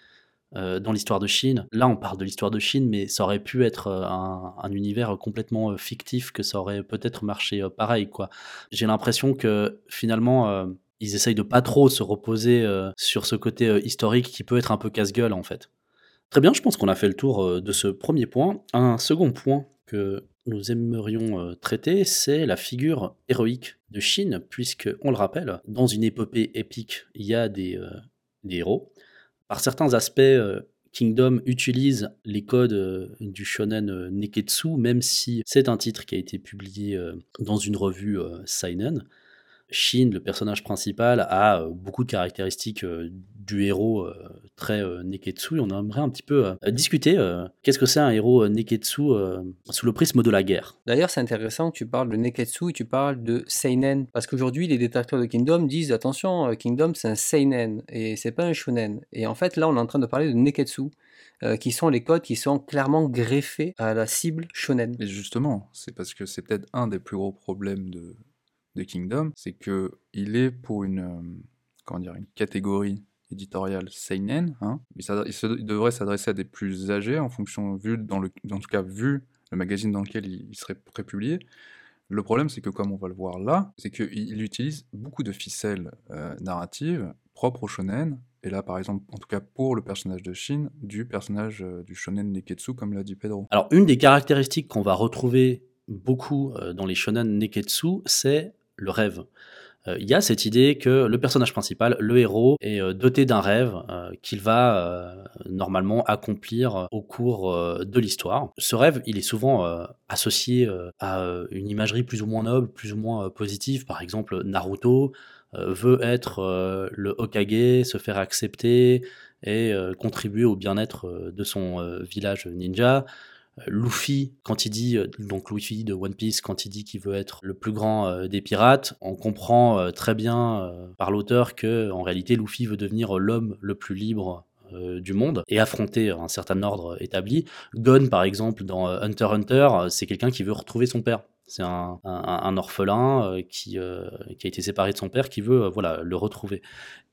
A: euh, dans l'histoire de Chine. Là, on parle de l'histoire de Chine, mais ça aurait pu être euh, un, univers complètement euh, fictif, que ça aurait peut-être marché pareil. quoi. J'ai l'impression que finalement, ils essayent de pas trop se reposer sur ce côté historique qui peut être un peu casse-gueule en fait. Très bien, je pense qu'on a fait le tour de ce premier point. Un second point que nous aimerions traiter, c'est la figure héroïque de Chine, puisque, on le rappelle, dans une épopée épique, il y a des, des héros, par certains aspects, euh, Kingdom utilise les codes euh, du shonen euh, Neketsu, même si c'est un titre qui a été publié dans une revue Seinen. Shin, le personnage principal, a beaucoup de caractéristiques du héros très Neketsu. Et on aimerait un petit peu discuter qu'est-ce que c'est un héros Neketsu sous le prisme de la guerre?
C: D'ailleurs, c'est intéressant que tu parles de Neketsu et tu parles de Seinen. Parce qu'aujourd'hui, les détracteurs de Kingdom disent attention, Kingdom c'est un Seinen et c'est pas un Shonen. Et en fait, là, on est en train de parler de Neketsu. qui sont les codes qui sont clairement greffés à la cible shonen.
B: Et justement, c'est parce que c'est peut-être un des plus gros problèmes de, de Kingdom, c'est que il est pour une, euh, comment dire, une catégorie éditoriale seinen, hein, il, devrait s'adresser à des plus âgés en fonction, vu dans le, en tout cas vu le magazine dans lequel il, serait prépublié. Le problème, c'est que comme on va le voir là, c'est qu'il utilise beaucoup de ficelles euh, narratives propres au shonen, et là, par exemple, en tout cas pour le personnage de Shin, du personnage euh, du shonen Neketsu, comme l'a dit Pedro.
A: Alors, une des caractéristiques qu'on va retrouver beaucoup dans les shonen Neketsu, c'est le rêve. Euh, il y a cette idée que le personnage principal, le héros, est euh, doté d'un rêve euh, qu'il va normalement accomplir au cours de l'histoire. Ce rêve, il est souvent associé à une imagerie plus ou moins noble, plus ou moins positive. Par exemple, Naruto veut être le Hokage, se faire accepter et contribuer au bien-être de son village ninja. Luffy, quand il dit, euh, donc Luffy de One Piece, quand il dit qu'il veut être le plus grand euh, des pirates, on comprend euh, très bien par l'auteur que en réalité Luffy veut devenir l'homme le plus libre du monde et affronter un certain ordre établi. Gon, par exemple, dans Hunter Hunter, c'est quelqu'un qui veut retrouver son père. C'est un, orphelin qui, a été séparé de son père, qui veut voilà le retrouver.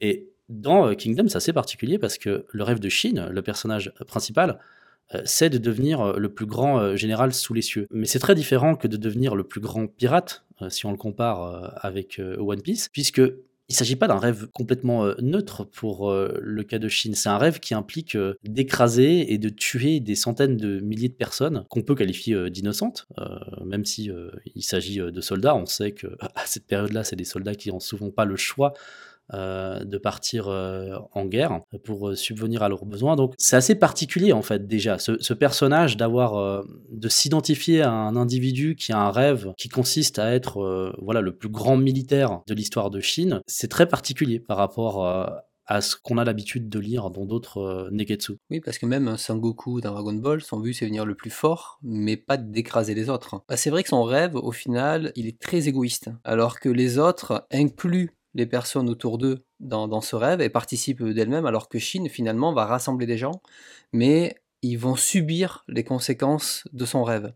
A: Et dans Kingdom, c'est assez particulier parce que le rêve de Shin, le personnage principal, c'est de devenir euh, le plus grand euh, général sous les cieux. Mais c'est très différent que de devenir le plus grand pirate, si on le compare avec One Piece, puisque il ne s'agit pas d'un rêve complètement neutre pour le cas de Chine. C'est un rêve qui implique d'écraser et de tuer des centaines de milliers de personnes qu'on peut qualifier d'innocentes, même si il s'agit de soldats. On sait que à cette période-là, c'est des soldats qui n'ont souvent pas le choix euh, de partir euh, en guerre pour euh, subvenir à leurs besoins. Donc c'est assez particulier en fait déjà ce, personnage d'avoir de s'identifier à un individu qui a un rêve qui consiste à être voilà le plus grand militaire de l'histoire de Chine. C'est très particulier par rapport à ce qu'on a l'habitude de lire dans d'autres Neketsu.
C: Oui, parce que même un Sangoku dans Dragon Ball, son but c'est venir le plus fort, mais pas d'écraser les autres. Bah, c'est vrai que son rêve, au final, il est très égoïste, alors que les autres incluent les personnes autour d'eux dans, ce rêve et participent d'elles-mêmes, alors que Chine finalement va rassembler des gens, mais ils vont subir les conséquences de son rêve.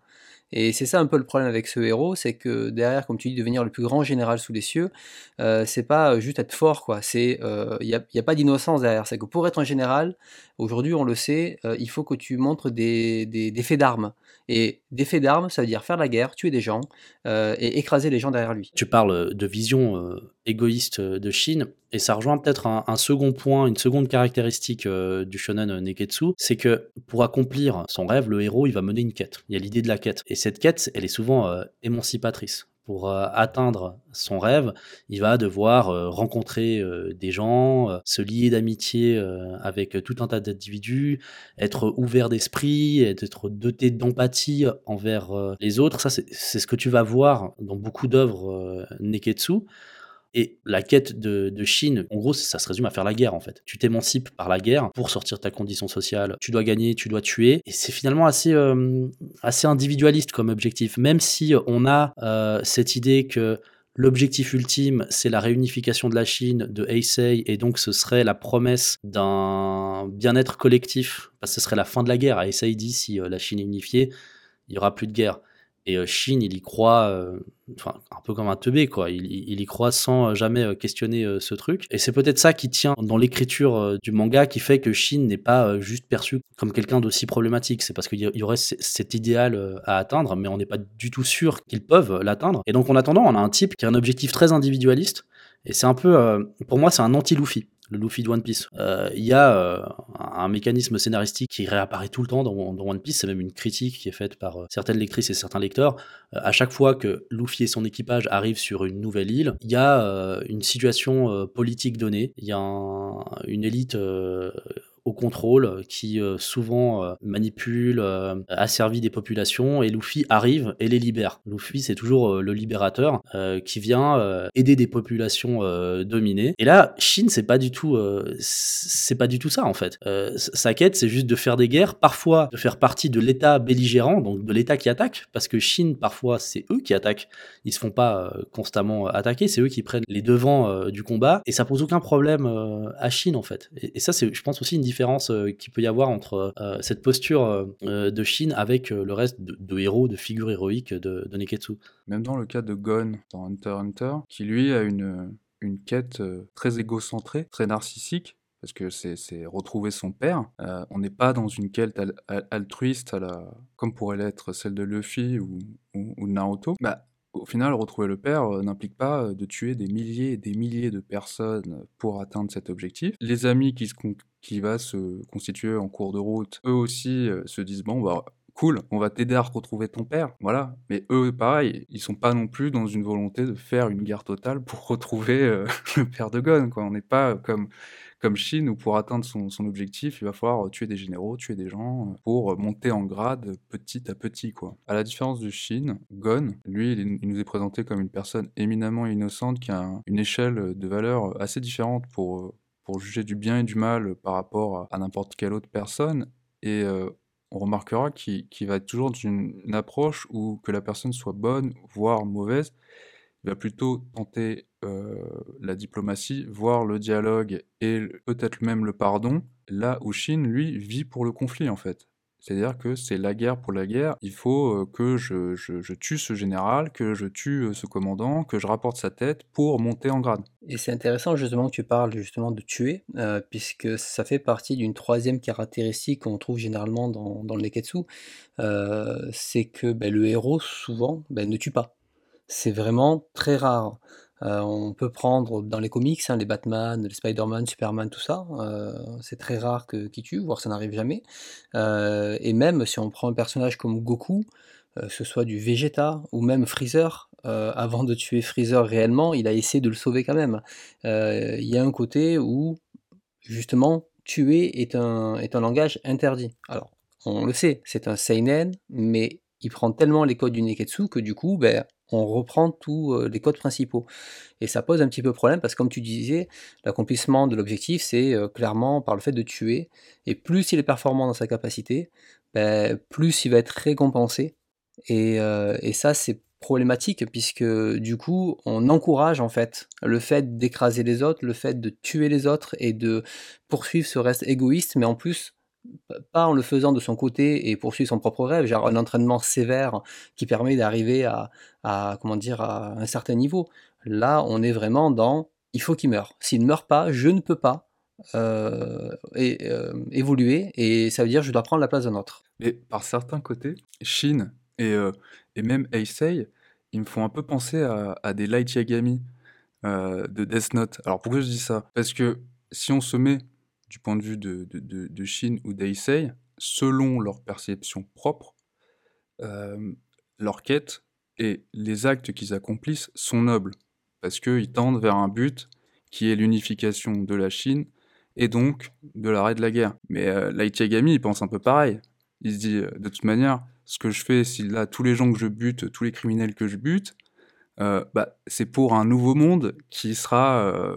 C: Et c'est ça un peu le problème avec ce héros, c'est que derrière, comme tu dis, devenir le plus grand général sous les cieux, euh, c'est pas juste être fort, quoi. C'est, il euh, n'y a, a, pas d'innocence derrière. C'est que pour être un général, aujourd'hui, on le sait, euh, il faut que tu montres des, des, des faits d'armes. Et des d'armes, ça veut dire faire la guerre, tuer des gens et écraser les gens derrière lui.
A: Tu parles de vision égoïste de Chine, et ça rejoint peut-être un, second point, une seconde caractéristique du shonen Neketsu, c'est que pour accomplir son rêve, le héros, il va mener une quête. Il y a l'idée de la quête. Et cette quête, elle est souvent euh, émancipatrice. Pour euh, atteindre son rêve, il va devoir euh, rencontrer des gens, se lier d'amitié avec tout un tas d'individus, être ouvert d'esprit, être doté d'empathie envers les autres. Ça, c'est ce que tu vas voir dans beaucoup d'œuvres Neketsu. Et la quête de, Chine, en gros, ça se résume à faire la guerre en fait. Tu t'émancipes par la guerre pour sortir de ta condition sociale. Tu dois gagner, tu dois tuer. Et c'est finalement assez, euh, assez individualiste comme objectif. Même si on a euh, cette idée que L'objectif ultime, c'est la réunification de la Chine, de Heisei, et donc ce serait la promesse d'un bien-être collectif, que ce serait la fin de la guerre. Heisei dit si euh, la Chine est unifiée, il n'y aura plus de guerre. Et Chine, il y croit enfin, un peu comme un teubé, quoi. Il, il, y croit sans jamais euh, questionner euh, ce truc. Et c'est peut-être ça qui tient dans l'écriture euh, du manga qui fait que Shin n'est pas juste perçu comme quelqu'un d'aussi problématique. C'est parce qu'il y aurait cet idéal à atteindre, mais on n'est pas du tout sûr qu'ils peuvent l'atteindre. Et donc, en attendant, on a un type qui a un objectif très individualiste. Et c'est un peu, pour moi, c'est un anti-Luffy le Luffy de One Piece. Euh, il y a euh, un mécanisme scénaristique qui réapparaît tout le temps dans, One Piece, c'est même une critique qui est faite par euh, certaines lectrices et certains lecteurs. à chaque fois que Luffy et son équipage arrivent sur une nouvelle île, il y a une situation politique donnée, il y a une élite au contrôle, qui euh, souvent euh, manipule, euh, asservit des populations, et Luffy arrive et les libère. Luffy, c'est toujours le libérateur qui vient aider des populations dominées. Et là, Shin, c'est pas du tout, c'est pas du tout ça en fait. sa quête, c'est juste de faire des guerres, parfois de faire partie de l'État belligérant, donc de l'État qui attaque, parce que Shin, parfois, c'est eux qui attaquent. Ils se font pas constamment attaquer, c'est eux qui prennent les devants du combat, et ça pose aucun problème à Shin en fait. Et ça, c'est, je pense aussi une différence différence euh, qu'il peut y avoir entre euh, cette posture euh, de Shin avec le reste de, héros, de figures héroïques de, Neketsu.
B: Même dans le cas de Gon dans Hunter Hunter, qui lui a une, une quête très égocentrée, très narcissique, parce que c'est retrouver son père. on n'est pas dans une quête altruiste comme pourrait l'être celle de Luffy ou, ou, Naruto. Bah, au final, retrouver le père n'implique pas de tuer des milliers et des milliers de personnes pour atteindre cet objectif. Les amis qui se, qui va se constituer en cours de route, eux aussi euh, se disent bon bah cool, on va t'aider à retrouver ton père, voilà. Mais eux, pareil, ils sont pas non plus dans une volonté de faire une guerre totale pour retrouver euh, le père de Gon. On n'est pas comme comme Chine où pour atteindre son, objectif, il va falloir tuer des généraux, tuer des gens pour monter en grade petit à petit, quoi. À la différence de Chine, Gon, lui, il, nous est présenté comme une personne éminemment innocente qui a une échelle de valeur assez différente pour pour juger du bien et du mal par rapport à, n'importe quelle autre personne. Et euh, on remarquera qu'il va être toujours dans une, approche où que la personne soit bonne, voire mauvaise, il va plutôt tenter euh, la diplomatie, voire le dialogue et peut-être même le pardon, là où Chine, lui, vit pour le conflit en fait. C'est-à-dire que c'est la guerre pour la guerre. Il faut que je, tue ce général, que je tue ce commandant, que je rapporte sa tête pour monter en grade.
C: Et c'est intéressant justement que tu parles justement de tuer, puisque ça fait partie d'une troisième caractéristique qu'on trouve généralement dans, le Neketsu, c'est que ben, le héros souvent ben, ne tue pas. C'est vraiment très rare. Euh, on peut prendre dans les comics, hein, les Batman, les Spider-Man, Superman, tout ça, euh, c'est très rare qu'ils tuent, voire ça n'arrive jamais. Euh, et même si on prend un personnage comme Goku, que ce soit du Vegeta ou même Freezer, avant de tuer Freezer réellement, il a essayé de le sauver quand même. Il y a un côté où, justement, tuer est un, est un langage interdit. Alors, on le sait, c'est un seinen, mais il prend tellement les codes du Neketsu que du coup, ben, on reprend tous euh, les codes principaux. Et ça pose un petit peu problème parce que comme tu disais, l'accomplissement de l'objectif, c'est euh, clairement par le fait de tuer. Et plus il est performant dans sa capacité, ben, plus il va être récompensé. Et, euh, et ça, c'est problématique puisque du coup, on encourage en fait le fait d'écraser les autres, le fait de tuer les autres et de poursuivre ce reste égoïste, mais en plus pas en le faisant de son côté et poursuivre son propre rêve, genre un entraînement sévère qui permet d'arriver à, à, comment dire, à un certain niveau. Là, on est vraiment dans il faut qu'il meure. S'il ne meurt pas, je ne peux pas euh, euh, évoluer et ça veut dire je dois prendre la place d'un autre.
B: Mais par certains côtés, Shin et, euh, et même Eisei, ils me font un peu penser à, à des Light Yagami de Death Note. Alors pourquoi je dis ça? Parce que si on se met du point de vue de, de, de, ou d'Eisei, selon leur perception propre, leur quête et les actes qu'ils accomplissent sont nobles, parce qu'ils tendent vers un but qui est l'unification de la Chine et donc de l'arrêt de la guerre. Mais euh, il pense un peu pareil. Il se dit, euh, de toute manière, ce que je fais, si là, tous les gens que je bute, tous les criminels que je bute, euh, bah, c'est pour un nouveau monde qui sera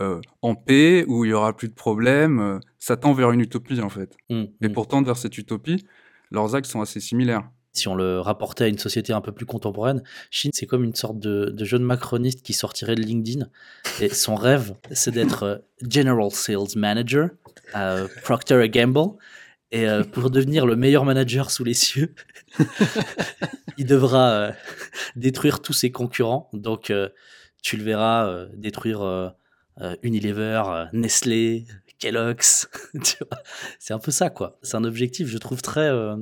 B: euh, en paix, où il y aura plus de problèmes. euh, ça tend vers une utopie, en fait.
A: Mm,
B: Et
A: mm.
B: pour tendre vers cette utopie, leurs actes sont assez similaires.
A: Si on le rapportait à une société un peu plus contemporaine, Shin, c'est comme une sorte de, de jeune macroniste qui sortirait de LinkedIn. Et son rêve, c'est d'être euh, General Sales Manager à Procter Gamble. Et pour devenir le meilleur manager sous les cieux, il devra détruire tous ses concurrents. Donc, tu le verras détruire euh, Unilever, euh, Nestlé, Kellogg's. tu vois. c'est un peu ça, quoi. C'est un objectif, je trouve, très euh,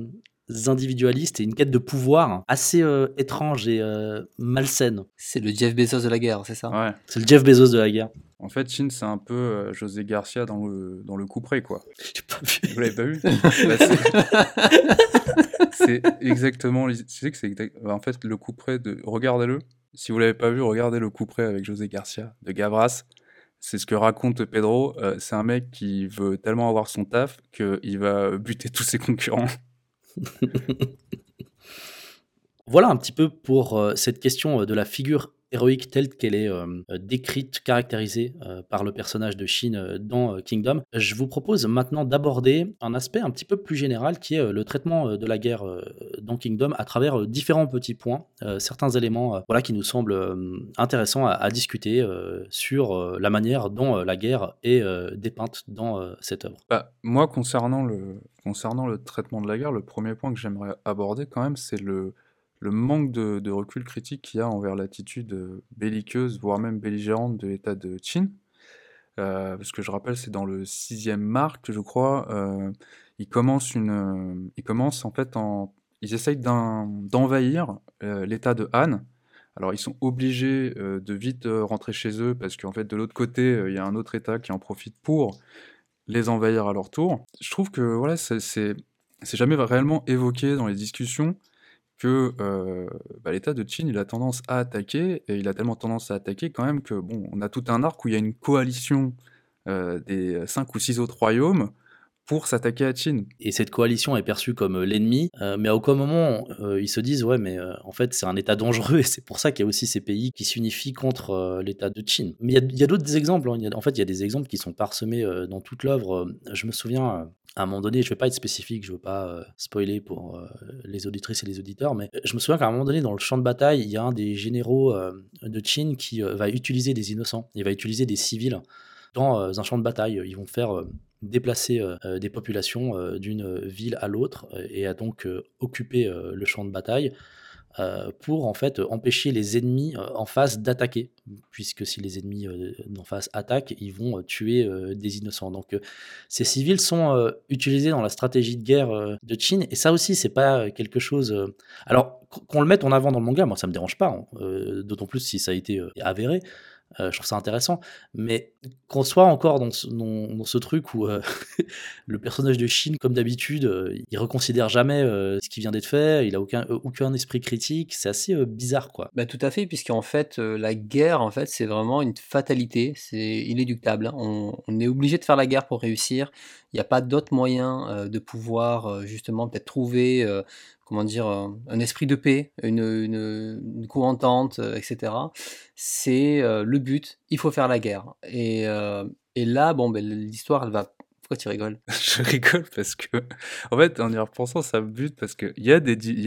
A: individualiste et une quête de pouvoir assez euh, étrange et euh, malsaine.
C: C'est le Jeff Bezos de la guerre, c'est ça?
B: Ouais.
A: C'est le Jeff Bezos de la guerre.
B: En fait, Shin, c'est un peu euh, José Garcia dans le, dans le couperet, quoi.
A: J'ai pas vu.
B: Vous l'avez pas vu? Bah, c'est- C'est exactement. Tu sais que c'est exact- bah, En fait, le couperet de. Regardez-le. Si vous l'avez pas vu, regardez le couperet avec José Garcia de Gavras. C'est ce que raconte Pedro. Euh, c'est un mec qui veut tellement avoir son taf qu'il va buter tous ses concurrents.
A: Voilà un petit peu pour euh, cette question euh, de la figure héroïque telle qu'elle est euh, euh, décrite, caractérisée euh, par le personnage de Shin dans Kingdom. Je vous propose maintenant d'aborder un aspect un petit peu plus général qui est le traitement de la guerre dans Kingdom à travers différents petits points, certains éléments voilà, qui nous semblent intéressants à, discuter sur la manière dont la guerre est dépeinte dans cette œuvre.
B: Bah, moi, concernant le traitement de la guerre, le premier point que j'aimerais aborder quand même, c'est le, le manque de, recul critique qu'il y a envers l'attitude euh, belliqueuse, voire même belligérante de l'État de Chine. Euh, parce que je rappelle, c'est dans le sixième marque, je crois, euh, ils commencent une, euh, ils commencent en fait en, ils essayent d'en- d'envahir l'État de Han. Alors ils sont obligés de vite rentrer chez eux parce qu'en fait de l'autre côté, il y a un autre État qui en profite pour les envahir à leur tour. Je trouve que voilà, c'est jamais réellement évoqué dans les discussions que euh, bah, l'État de Chine, il a tendance à attaquer, et il a tellement tendance à attaquer quand même que bon, on a tout un arc où il y a une coalition euh, des cinq ou six autres royaumes pour s'attaquer à Chine.
A: Et cette coalition est perçue comme euh, l'ennemi, mais à aucun moment ils se disent ouais mais en fait c'est un État dangereux et c'est pour ça qu'il y a aussi ces pays qui s'unifient contre l'État de Chine. Mais il y a, d'autres exemples, hein. En fait il y a des exemples qui sont parsemés dans toute l'œuvre. Je me souviens à un moment donné, je vais pas être spécifique, je veux pas euh, spoiler pour euh, les auditrices et les auditeurs, mais je me souviens qu'à un moment donné dans le champ de bataille, il y a un des généraux euh, de Chine qui euh, va utiliser des innocents, il va utiliser des civils dans euh, un champ de bataille. Ils vont faire euh, déplacer euh, euh, des populations euh, d'une ville à l'autre euh, et à donc euh, occuper euh, le champ de bataille euh, pour en fait empêcher les ennemis euh, en face d'attaquer, puisque si les ennemis euh, d'en face attaquent, ils vont tuer des innocents. Donc ces civils sont utilisés dans la stratégie de guerre de Chine, et ça aussi c'est pas quelque chose. Alors qu- qu'on le mette en avant dans le manga, moi ça me dérange pas, hein, d'autant plus si ça a été avéré. Euh, je trouve ça intéressant, mais qu'on soit encore dans ce, truc où euh, le personnage de Shin, comme d'habitude, euh, il reconsidère jamais euh, ce qui vient d'être fait, il a aucun, aucun esprit critique, c'est assez bizarre quoi.
C: Bah, tout à fait, puisqu'en fait, la guerre, en fait, c'est vraiment une fatalité, c'est inéluctable. hein. On, on est obligé de faire la guerre pour réussir. Il n'y a pas d'autre moyen de pouvoir justement peut-être trouver, comment dire, euh, un esprit de paix, une, co-entente, euh, etc. C'est euh, le but. Il faut faire la guerre. Et, euh, là, bon, ben, l'histoire, elle va. Pourquoi tu rigoles?
B: Je rigole parce que, en fait, en y repensant, ça me bute parce qu'il y, y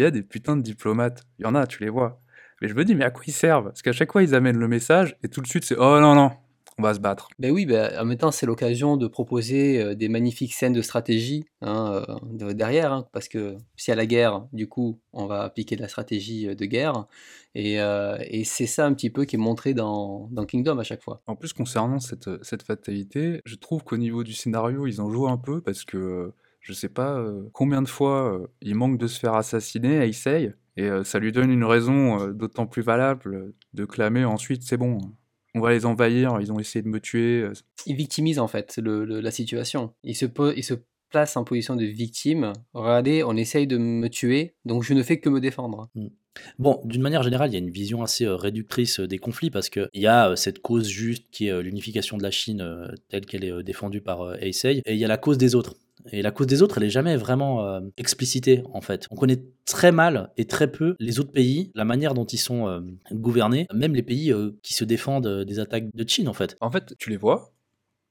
B: a des putains de diplomates. Il y en a, tu les vois. Mais je me dis, mais à quoi ils servent? Parce qu'à chaque fois, ils amènent le message et tout de suite, c'est oh non, non, on va se battre.
C: Ben oui, ben, en même temps, c'est l'occasion de proposer euh, des magnifiques scènes de stratégie hein, euh, de- derrière, hein, parce que s'il y a la guerre, du coup, on va appliquer de la stratégie euh, de guerre, et, euh, et c'est ça un petit peu qui est montré dans, dans Kingdom à chaque fois.
B: En plus, concernant cette, cette fatalité, je trouve qu'au niveau du scénario, ils en jouent un peu parce que je sais pas euh, combien de fois euh, il manque de se faire assassiner à Issei, et euh, ça lui donne une raison d'autant plus valable de clamer ensuite c'est bon, on va les envahir, ils ont essayé de me tuer. euh,
C: Il victimise en fait le- le- la situation. Il se, po- il se place en position de victime. Regardez, on essaye de me tuer, donc je ne fais que me défendre.
A: Bon, d'une manière générale, il y a une vision assez euh, réductrice euh, des conflits parce qu'il y a cette cause juste qui est l'unification de la Chine telle qu'elle est défendue par Heisei, et il y a la cause des autres. Et la cause des autres, elle est jamais vraiment euh, explicitée en fait. On connaît très mal et très peu les autres pays, la manière dont ils sont euh, gouvernés, même les pays euh, qui se défendent euh, des attaques de Chine en fait.
B: En fait, tu les vois,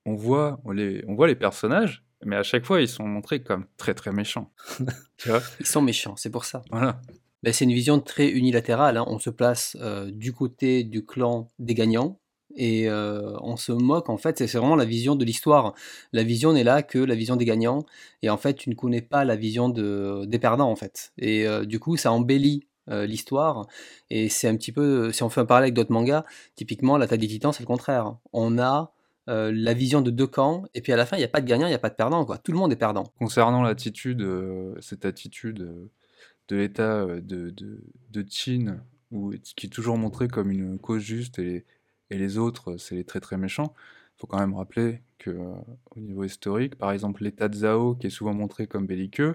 B: on voit, on les, on voit les personnages, mais à chaque fois, ils sont montrés comme très très méchants. tu vois
C: Ils sont méchants, c'est pour ça.
B: Voilà.
C: Ben, c'est une vision très unilatérale. hein. On se place euh, du côté du clan des gagnants et euh, on se moque. En fait, c'est vraiment la vision de l'histoire. La vision n'est là que la vision des gagnants. Et en fait, tu ne connais pas la vision de, des perdants, en fait. Et euh, du coup, ça embellit euh, l'histoire. Et c'est un petit peu, si on fait un parallèle avec d'autres mangas, typiquement, l'attaque des titans, c'est le contraire. On a la vision de deux camps, et puis à la fin, il n'y a pas de gagnant, il n'y a pas de perdant. Quoi. Tout le monde est perdant.
B: Concernant l'attitude, cette attitude de l'État de, de, de Chine, où, qui est toujours montré comme une cause juste et, et les autres, c'est les très très méchants, il faut quand même rappeler que euh, au niveau historique, par exemple l'État de Zhao, qui est souvent montré comme belliqueux,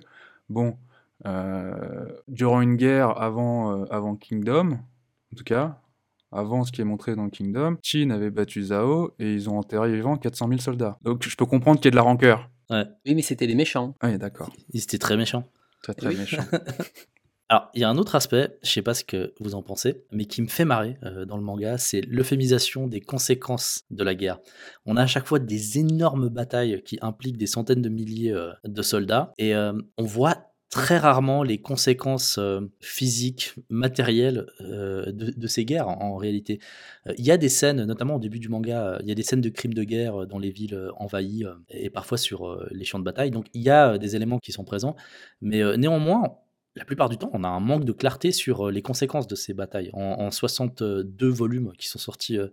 B: bon, euh, durant une guerre avant, euh, avant Kingdom, en tout cas, avant ce qui est montré dans Kingdom, Qin avait battu Zhao et ils ont enterré vivant 400 000 soldats. Donc je peux comprendre qu'il y ait de la rancœur.
C: Oui, mais c'était les méchants.
B: Ah, oui, d'accord.
A: Ils étaient très méchants.
B: Très très
C: Oui.
B: méchant.
A: Alors, il y a un autre aspect, je sais pas ce que vous en pensez, mais qui me fait marrer euh, dans le manga, c'est l'euphémisation des conséquences de la guerre. On a à chaque fois des énormes batailles qui impliquent des centaines de milliers euh, de soldats, et euh, on voit très rarement les conséquences physiques, matérielles de, ces guerres en, réalité. Il y a des scènes, notamment au début du manga, il y a des scènes de crimes de guerre dans les villes envahies et parfois sur les champs de bataille, donc il y a des éléments qui sont présents, mais néanmoins, la plupart du temps, on a un manque de clarté sur euh, les conséquences de ces batailles. En, en 62 volumes qui sont sortis euh,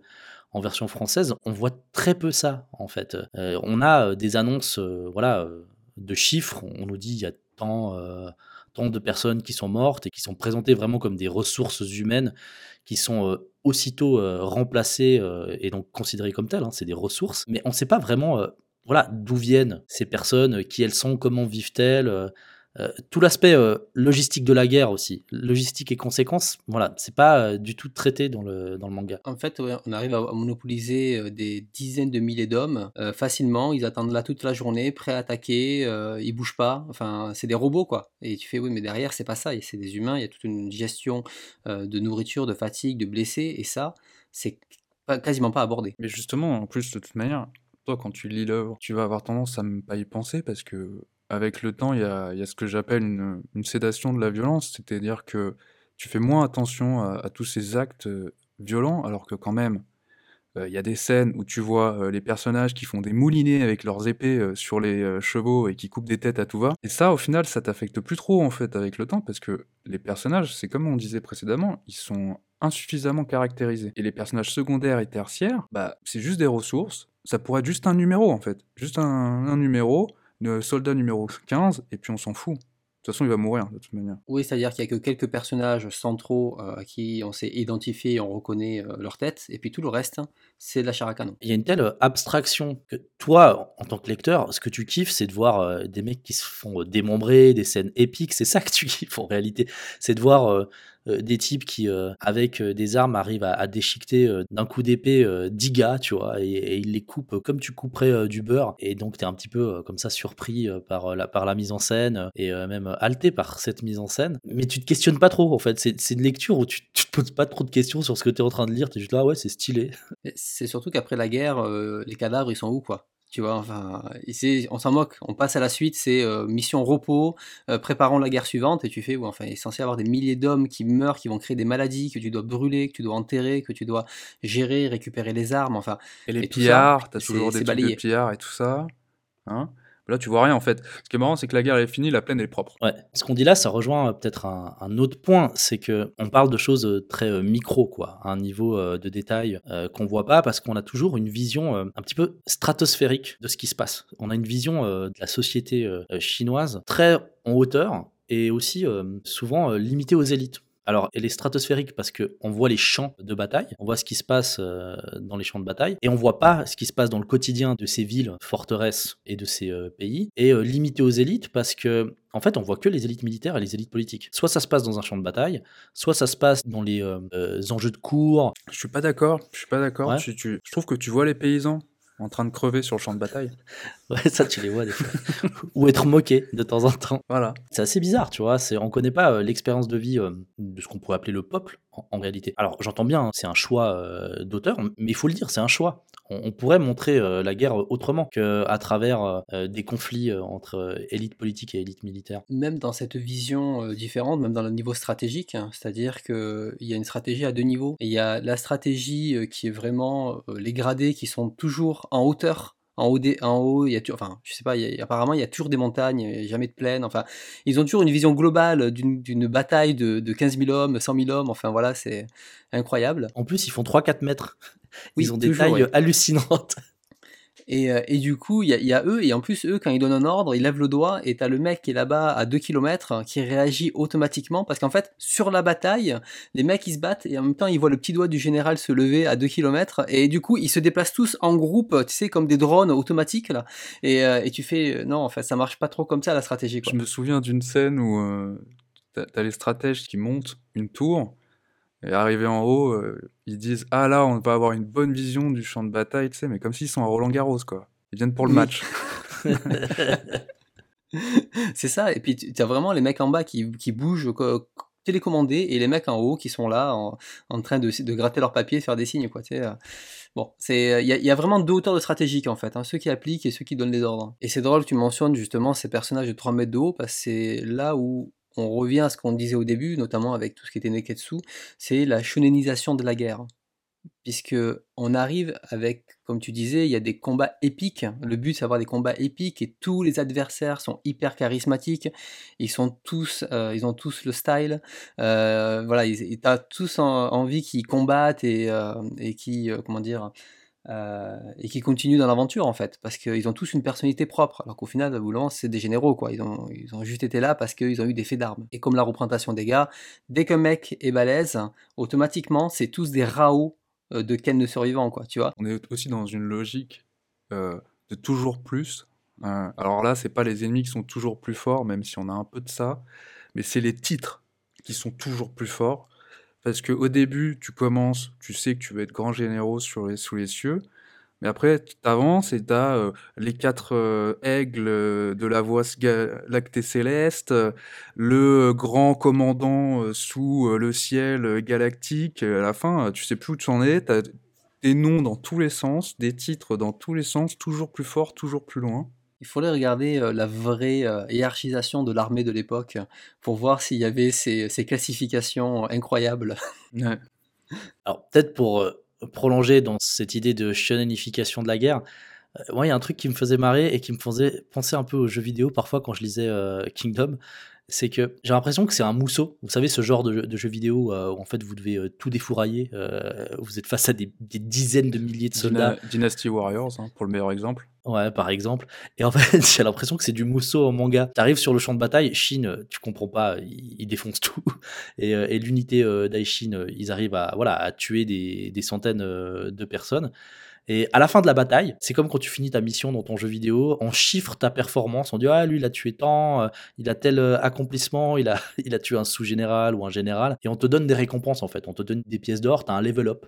A: en version française, on voit très peu ça, en fait. Euh, on a des annonces voilà, de chiffres, on nous dit il y a tant, tant de personnes qui sont mortes et qui sont présentées vraiment comme des ressources humaines qui sont aussitôt remplacées et donc considérées comme telles, hein, c'est des ressources, mais on ne sait pas vraiment voilà, d'où viennent ces personnes, qui elles sont, comment vivent-elles. Euh, tout l'aspect euh, logistique de la guerre aussi, logistique et conséquences, voilà, c'est pas euh, du tout traité dans le, dans le manga.
C: En fait, ouais, on arrive à à monopoliser euh, des dizaines de milliers d'hommes euh, facilement. Ils attendent là toute la journée, prêts à attaquer. euh, ils bougent pas. Enfin, c'est des robots, quoi. Et tu fais, oui, mais derrière, c'est pas ça. C'est des humains. Il y a toute une gestion euh, de nourriture, de fatigue, de blessés. Et ça, c'est quasiment pas abordé.
B: Mais justement, en plus, de toute manière, toi, quand tu lis l'œuvre, tu vas avoir tendance à ne pas y penser parce que, avec le temps, il y a, ce que j'appelle une, sédation de la violence, c'est-à-dire que tu fais moins attention à, tous ces actes euh, violents, alors que quand même, euh, il y a des scènes où tu vois euh, les personnages qui font des moulinets avec leurs épées sur les chevaux et qui coupent des têtes à tout va. Et ça, au final, ça t'affecte plus trop en fait avec le temps parce que les personnages, c'est comme on disait précédemment, ils sont insuffisamment caractérisés. Et les personnages secondaires et tertiaires, bah, c'est juste des ressources. Ça pourrait être juste un numéro en fait. Juste un numéro, le soldat numéro 15, et puis on s'en fout. De toute façon, il va mourir de toute manière.
C: Oui, c'est-à-dire qu'il y a que quelques personnages centraux euh, à qui on s'est identifié et on reconnaît euh, leur tête. Et puis tout le reste, hein, c'est de la chair à canon.
A: Il y a une telle euh, abstraction que toi, en tant que lecteur, ce que tu kiffes, c'est de voir euh, des mecs qui se font euh, démembrer, des scènes épiques, c'est ça que tu kiffes en réalité. C'est de voir des types qui, euh, avec euh, des armes, arrivent à, déchiqueter euh, d'un coup d'épée euh, 10 gars, tu vois, et, ils les coupent comme tu couperais euh, du beurre. Et donc, tu es un petit peu euh, comme ça surpris euh, par, euh, la, mise en scène euh, et euh, même halté par cette mise en scène. Mais tu te questionnes pas trop, en fait. C'est une lecture où tu, tu te poses pas trop de questions sur ce que tu es en train de lire. Tu es juste là, ouais, c'est stylé.
C: C'est surtout qu'après la guerre, euh, les cadavres, ils sont où, quoi? Tu vois, enfin, on s'en moque. On passe à la suite, c'est euh, mission repos, euh, préparons la guerre suivante, et tu fais, enfin, il est censé avoir des milliers d'hommes qui meurent, qui vont créer des maladies, que tu dois brûler, que tu dois enterrer, que tu dois gérer, récupérer les armes, enfin.
B: Et les pillards, t'as toujours des trucs de pillards et tout ça. Hein? Là, tu vois rien en fait. Ce qui est marrant, c'est que la guerre est finie, la plaine est propre.
A: Ouais. Ce qu'on dit là, ça rejoint euh, peut-être un, autre point, c'est que on parle de choses euh, très euh, micro, quoi, un niveau de détail qu'on voit pas parce qu'on a toujours une vision un petit peu stratosphérique de ce qui se passe. On a une vision de la société chinoise très en hauteur et aussi souvent limitée aux élites. Alors, elle est stratosphérique parce qu'on voit les champs de bataille, on voit ce qui se passe euh, dans les champs de bataille, et on voit pas ce qui se passe dans le quotidien de ces villes, forteresses et de ces euh, pays, et euh, limité aux élites parce que en fait, on voit que les élites militaires et les élites politiques. Soit ça se passe dans un champ de bataille, soit ça se passe dans les enjeux de cours.
B: Je suis pas d'accord. Je suis pas d'accord. je trouve que tu vois les paysans en train de crever sur le champ de bataille.
A: Ouais, ça tu les vois des fois. Ou être moqué de temps en temps.
B: Voilà.
A: C'est assez bizarre, tu vois. C'est, on connaît pas euh, l'expérience de vie euh, de ce qu'on pourrait appeler le peuple en, réalité. Alors j'entends bien, hein, c'est un choix euh, d'auteur, mais il faut le dire, c'est un choix. On, pourrait montrer la guerre autrement qu'à travers des conflits entre élite politique et élite militaire.
C: Même dans cette vision différente, même dans le niveau stratégique, hein, c'est-à-dire qu'il y a une stratégie à deux niveaux. il y a la stratégie qui est vraiment les gradés qui sont toujours en hauteur en haut, en haut, il y a enfin, je sais pas, apparemment il y a toujours des montagnes, il a jamais de plaine. Enfin, ils ont toujours une vision globale d'une bataille de, de 15 000 hommes, 100 000 hommes. Enfin voilà, c'est incroyable.
A: En plus, ils font 3-4 mètres. Ils ont des tailles hallucinantes.
C: Et, euh, et, du coup, il y, a eux, et en plus, eux, quand ils donnent un ordre, ils lèvent le doigt, et t'as le mec qui est là-bas à 2 km qui réagit automatiquement, parce qu'en fait, sur la bataille, les mecs ils se battent, et en même temps, ils voient le petit doigt du général se lever à 2 km, et du coup, ils se déplacent tous en groupe, tu sais, comme des drones automatiques, là. Et, euh, et tu fais, euh, non, en fait, ça marche pas trop comme ça, la stratégie. Quoi.
B: Je me souviens d'une scène où euh, t'as les stratèges qui montent une tour, et arrivé en haut, euh, ils disent Ah là, on va avoir une bonne vision du champ de bataille, tu sais, mais comme s'ils sont à Roland Garros, quoi. Ils viennent pour le match.
C: c'est ça, et puis tu as vraiment les mecs en bas qui, qui bougent télécommandés et les mecs en haut qui sont là en, en train de, de, gratter leur papier, de faire des signes, quoi. Tu sais, euh. Bon, c'est il y, y, a vraiment deux hauteurs de stratégique en fait, hein, ceux qui appliquent et ceux qui donnent les ordres. Et c'est drôle que tu mentionnes justement ces personnages de 3 mètres de haut parce que c'est là où on revient à ce qu'on disait au début, notamment avec tout ce qui était Neketsu, c'est la shonenisation de la guerre. Puisque on arrive avec, comme tu disais, il y a des combats épiques. Le but, c'est d'avoir des combats épiques et tous les adversaires sont hyper charismatiques. Ils sont tous, euh, ils ont tous le style. Euh, voilà, ils, as tous envie qu'ils combattent et, euh, et qui, comment dire, euh, et qui continuent dans l'aventure en fait, parce qu'ils ont tous une personnalité propre, alors qu'au final, bout c'est des généraux quoi, ils ont, juste été là parce qu'ils ont eu des faits d'armes. Et comme la représentation des gars, dès qu'un mec est balèze, automatiquement, c'est tous des raos euh, de ken de survivants quoi, tu vois.
B: On est aussi dans une logique euh, de toujours plus. alors là, c'est pas les ennemis qui sont toujours plus forts, même si on a un peu de ça, mais c'est les titres qui sont toujours plus forts. Parce qu'au début, tu commences, tu sais que tu vas être grand généraux sur les, sous les cieux, mais après, tu avances et tu as euh, les quatre euh, aigles euh, de la voie lactée céleste, le grand commandant sous le ciel galactique. À la fin, tu sais plus où tu en es, tu as des noms dans tous les sens, des titres dans tous les sens, toujours plus forts, toujours plus loin.
C: Il faudrait regarder la vraie hiérarchisation de l'armée de l'époque pour voir s'il y avait ces, classifications incroyables.
A: Alors peut-être pour prolonger dans cette idée de shonenification de la guerre, moi il y a un truc qui me faisait marrer et qui me faisait penser un peu aux jeux vidéo parfois quand je lisais Kingdom c'est que j'ai l'impression que c'est un mousseau. Vous savez, ce genre de, de jeu vidéo euh, où en fait vous devez euh, tout défourailler. Euh, vous êtes face à des, dizaines de milliers de soldats.
B: Dynasty Warriors, hein, pour le meilleur exemple.
A: Ouais, par exemple. Et en fait, j'ai l'impression que c'est du mousseau en manga. T'arrives sur le champ de bataille, Shin, tu comprends pas, ils, défoncent tout. Et, et l'unité d'Aishin, ils arrivent à, voilà, à tuer des, des centaines de personnes. Et à la fin de la bataille, c'est comme quand tu finis ta mission dans ton jeu vidéo, on chiffre ta performance, on dit ah lui il a tué tant, euh, il a tel euh, accomplissement, il a il a tué un sous-général ou un général, et on te donne des récompenses en fait, on te donne des pièces d'or, t'as un level up.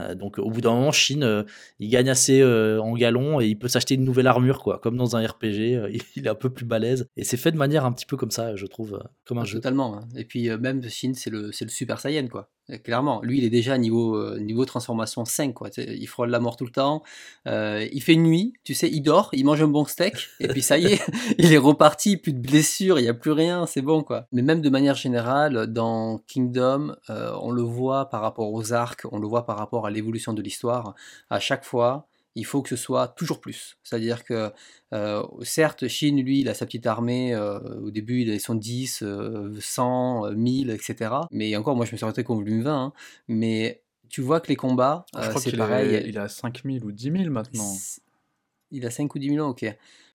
A: Euh, donc au bout d'un moment, Chine, il gagne assez en galon et il peut s'acheter une nouvelle armure quoi, comme dans un RPG, il est un peu plus balèze et c'est fait de manière un petit peu comme ça, je trouve, comme un
C: ah,
A: jeu.
C: Totalement. Hein. Et puis même Chine, c'est le c'est le Super Saiyan quoi. Clairement, lui, il est déjà niveau, euh, niveau transformation 5, quoi. Il frôle la mort tout le temps. Euh, il fait nuit, tu sais, il dort, il mange un bon steak, et puis ça y est, il est reparti, plus de blessures, il n'y a plus rien, c'est bon, quoi. Mais même de manière générale, dans Kingdom, euh, on le voit par rapport aux arcs, on le voit par rapport à l'évolution de l'histoire. À chaque fois, il faut que ce soit toujours plus. C'est-à-dire que, euh, certes, Chine, lui, il a sa petite armée, euh, au début, il avait son 10, 100, 1000, etc. Mais encore, moi, je me suis arrêté comme volume 20, hein. mais tu vois que les combats,
B: euh, c'est pareil. il a 5000 ou 10 000 maintenant.
C: Il a 5 ou 10 000 ok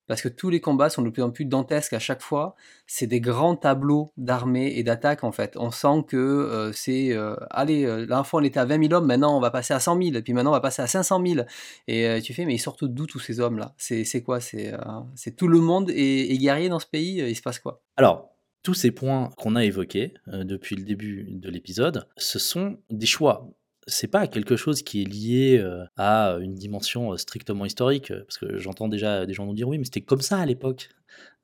C: parce que tous les combats sont de plus en plus dantesques à chaque fois. C'est des grands tableaux d'armée et d'attaque en fait. On sent que euh, c'est, euh, allez, euh, on était à 20 000 hommes, maintenant on va passer à 100 000, et puis maintenant on va passer à 500 000. Et tu fais, mais ils sortent d'où tous ces hommes-là? C'est, quoi? C'est, c'est tout le monde est, guerrier dans ce pays? Il se passe quoi?
A: Alors, tous ces points qu'on a évoqués depuis le début de l'épisode, ce sont des choix c'est pas quelque chose qui est lié euh, à une dimension euh, strictement historique, euh, parce que j'entends déjà des gens nous dire oui, mais c'était comme ça à l'époque.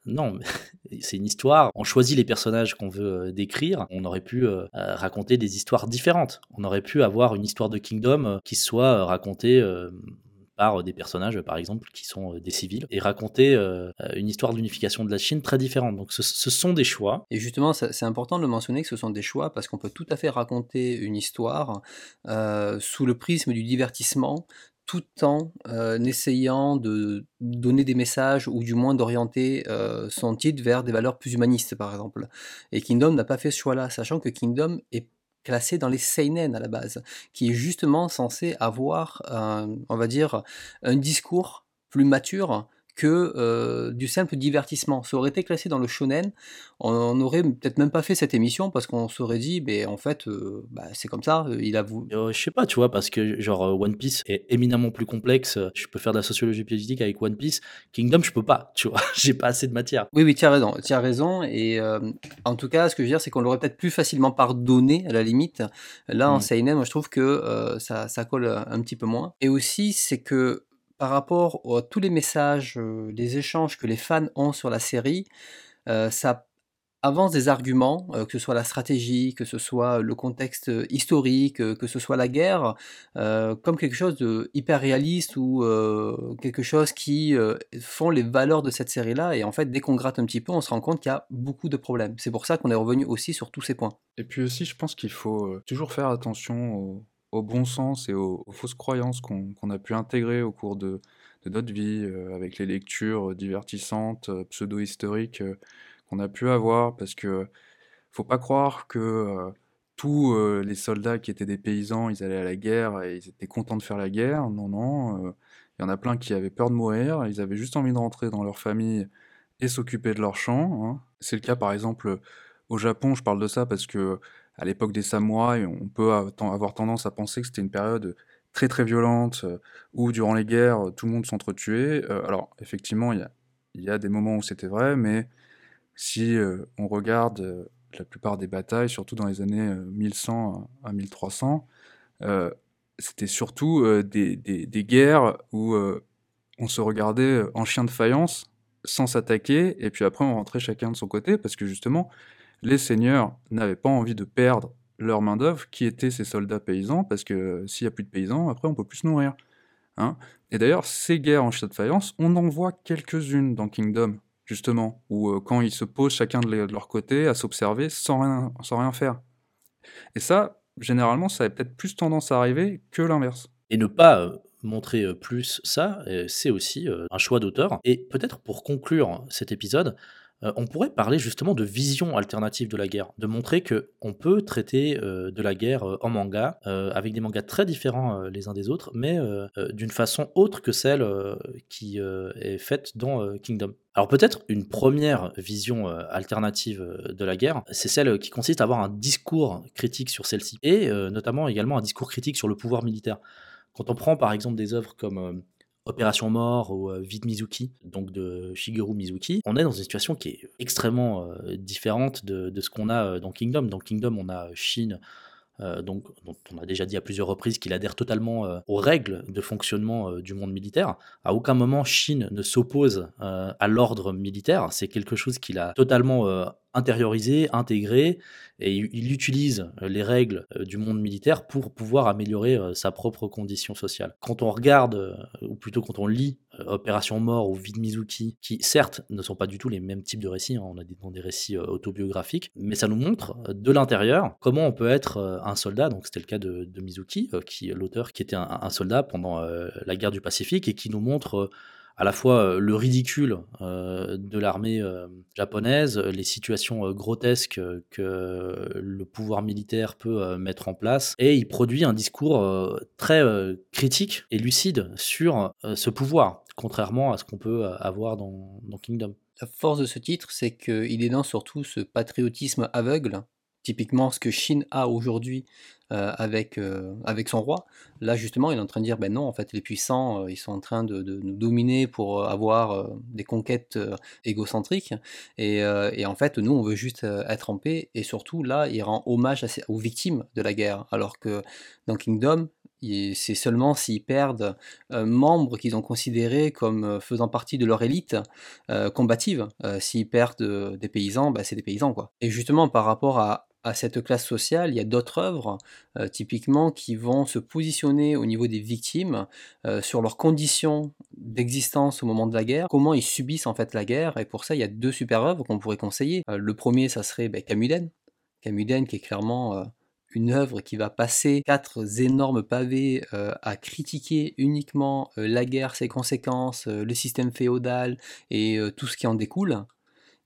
A: Non, c'est une histoire. On choisit les personnages qu'on veut décrire. On aurait pu raconter des histoires différentes. On aurait pu avoir une histoire de Kingdom qui soit racontée par des personnages, par exemple, qui sont euh, des civils, et raconter euh, une histoire d'unification de la Chine très différente. Donc ce, sont des choix.
C: Et justement, c'est important de mentionner que ce sont des choix parce qu'on peut tout à fait raconter une histoire euh, sous le prisme du divertissement, tout en essayant de donner des messages ou du moins d'orienter son titre vers des valeurs plus humanistes, par exemple. Et Kingdom n'a pas fait ce choix-là, sachant que Kingdom est classé dans les seinen à la base, qui est justement censé avoir, on va dire, un discours plus mature que euh, du simple divertissement. Ça aurait été classé dans le shonen, on n'aurait peut-être même pas fait cette émission parce qu'on s'aurait dit, mais en fait, euh, bah, c'est comme ça, euh, il avoue.
A: je sais pas, tu vois, parce que genre One Piece est éminemment plus complexe. Je peux faire de la sociologie politique avec One Piece. Kingdom, je peux pas, tu vois, j'ai pas assez de matière.
C: Oui, oui, tu as raison, tu as raison. Et en tout cas, ce que je veux dire, c'est qu'on l'aurait peut-être plus facilement pardonné à la limite. Là, en mm. Seinen, moi, je trouve que ça, ça colle un petit peu moins. Et aussi, c'est que par rapport à tous les messages, euh, les échanges que les fans ont sur la série, euh, ça avance des arguments, euh, que ce soit la stratégie, que ce soit le contexte historique, que ce soit la guerre, comme quelque chose de hyper réaliste ou quelque chose qui font les valeurs de cette série-là. Et en fait, dès qu'on gratte un petit peu, on se rend compte qu'il y a beaucoup de problèmes. C'est pour ça qu'on est revenu aussi sur tous ces points.
B: Et puis aussi, je pense qu'il faut toujours faire attention aux au bon sens et aux, fausses croyances qu'on a pu intégrer au cours de, notre vie, euh, avec les lectures divertissantes, euh, pseudo-historiques euh, qu'on a pu avoir, parce que faut pas croire que tous les soldats qui étaient des paysans, ils allaient à la guerre et ils étaient contents de faire la guerre. Non, non. Il y en a plein qui avaient peur de mourir, ils avaient juste envie de rentrer dans leur famille et s'occuper de leurs champs. Hein. C'est le cas par exemple au Japon, je parle de ça parce que à l'époque des samouraïs, on peut avoir tendance à penser que c'était une période très très violente, euh, où durant les guerres, tout le monde s'entretuait. Euh, alors effectivement, il y a, des moments où c'était vrai, mais si euh, on regarde la plupart des batailles, surtout dans les années 1100 à 1300, c'était surtout des, guerres où on se regardait en chien de faïence, sans s'attaquer, et puis après on rentrait chacun de son côté, parce que justement, les seigneurs n'avaient pas envie de perdre leur main-d'œuvre, qui étaient ces soldats paysans, parce que s'il n'y a plus de paysans, après on peut plus se nourrir. Hein et d'ailleurs, ces guerres en chien de faïence, on en voit quelques-unes dans Kingdom, justement, où euh, quand ils se posent chacun de, leur côté à s'observer sans rien, sans rien faire. Et ça, généralement, ça a peut-être plus tendance à arriver que l'inverse.
A: Et ne pas euh, montrer euh, plus ça, c'est aussi un choix d'auteur. Et peut-être pour conclure cet épisode, euh, on pourrait parler justement de vision alternative de la guerre, de montrer que on peut traiter euh, de la guerre euh, en manga, avec des mangas très différents les uns des autres, mais d'une façon autre que celle qui est faite dans Kingdom. Alors peut-être une première vision alternative de la guerre, c'est celle qui consiste à avoir un discours critique sur celle-ci, et notamment également un discours critique sur le pouvoir militaire. Quand on prend par exemple des œuvres comme Opération Mort ou euh, Vide Mizuki, donc de Shigeru Mizuki, on est dans une situation qui est extrêmement euh, différente de, ce qu'on a euh, dans Kingdom. Dans Kingdom, on a Shin, donc, dont on a déjà dit à plusieurs reprises qu'il adhère totalement aux règles de fonctionnement du monde militaire. À aucun moment, Shin ne s'oppose à l'ordre militaire. C'est quelque chose qu'il a totalement intériorisé, intégré, et il, utilise les règles du monde militaire pour pouvoir améliorer sa propre condition sociale. Quand on regarde, ou plutôt quand on lit Opération Mort ou Vie de Mizuki, qui certes ne sont pas du tout les mêmes types de récits, hein, on a des, des récits autobiographiques, mais ça nous montre de l'intérieur comment on peut être un soldat. Donc c'était le cas de, Mizuki, qui l'auteur qui était un soldat pendant la guerre du Pacifique et qui nous montre à la fois euh, le ridicule euh, de l'armée euh, japonaise, les situations grotesques que le pouvoir militaire peut mettre en place, et il produit un discours très critique et lucide sur ce pouvoir, contrairement à ce qu'on peut avoir dans, Kingdom.
C: La force de ce titre, c'est qu'il est dans surtout ce patriotisme aveugle typiquement ce que Chine a aujourd'hui avec, euh, avec son roi. Là, justement, il est en train de dire, ben non, en fait, les puissants, euh, ils sont en train de, nous dominer pour avoir des conquêtes égocentriques. Et, et, en fait, nous, on veut juste être en paix. Et surtout, là, il rend hommage aux victimes de la guerre. Alors que dans Kingdom, c'est seulement s'ils perdent un membre qu'ils ont considéré comme faisant partie de leur élite combative. s'ils perdent des paysans, ben, c'est des paysans. quoi. Et justement, par rapport à, à cette classe sociale, il y a d'autres œuvres, euh, typiquement, qui vont se positionner au niveau des victimes euh, sur leurs conditions d'existence au moment de la guerre, comment ils subissent en fait la guerre, et pour ça, il y a deux super œuvres qu'on pourrait conseiller. Euh, le premier, ça serait ben, Camuden, Camuden qui est clairement une œuvre qui va passer quatre énormes pavés à critiquer uniquement la guerre, ses conséquences, le système féodal et tout ce qui en découle.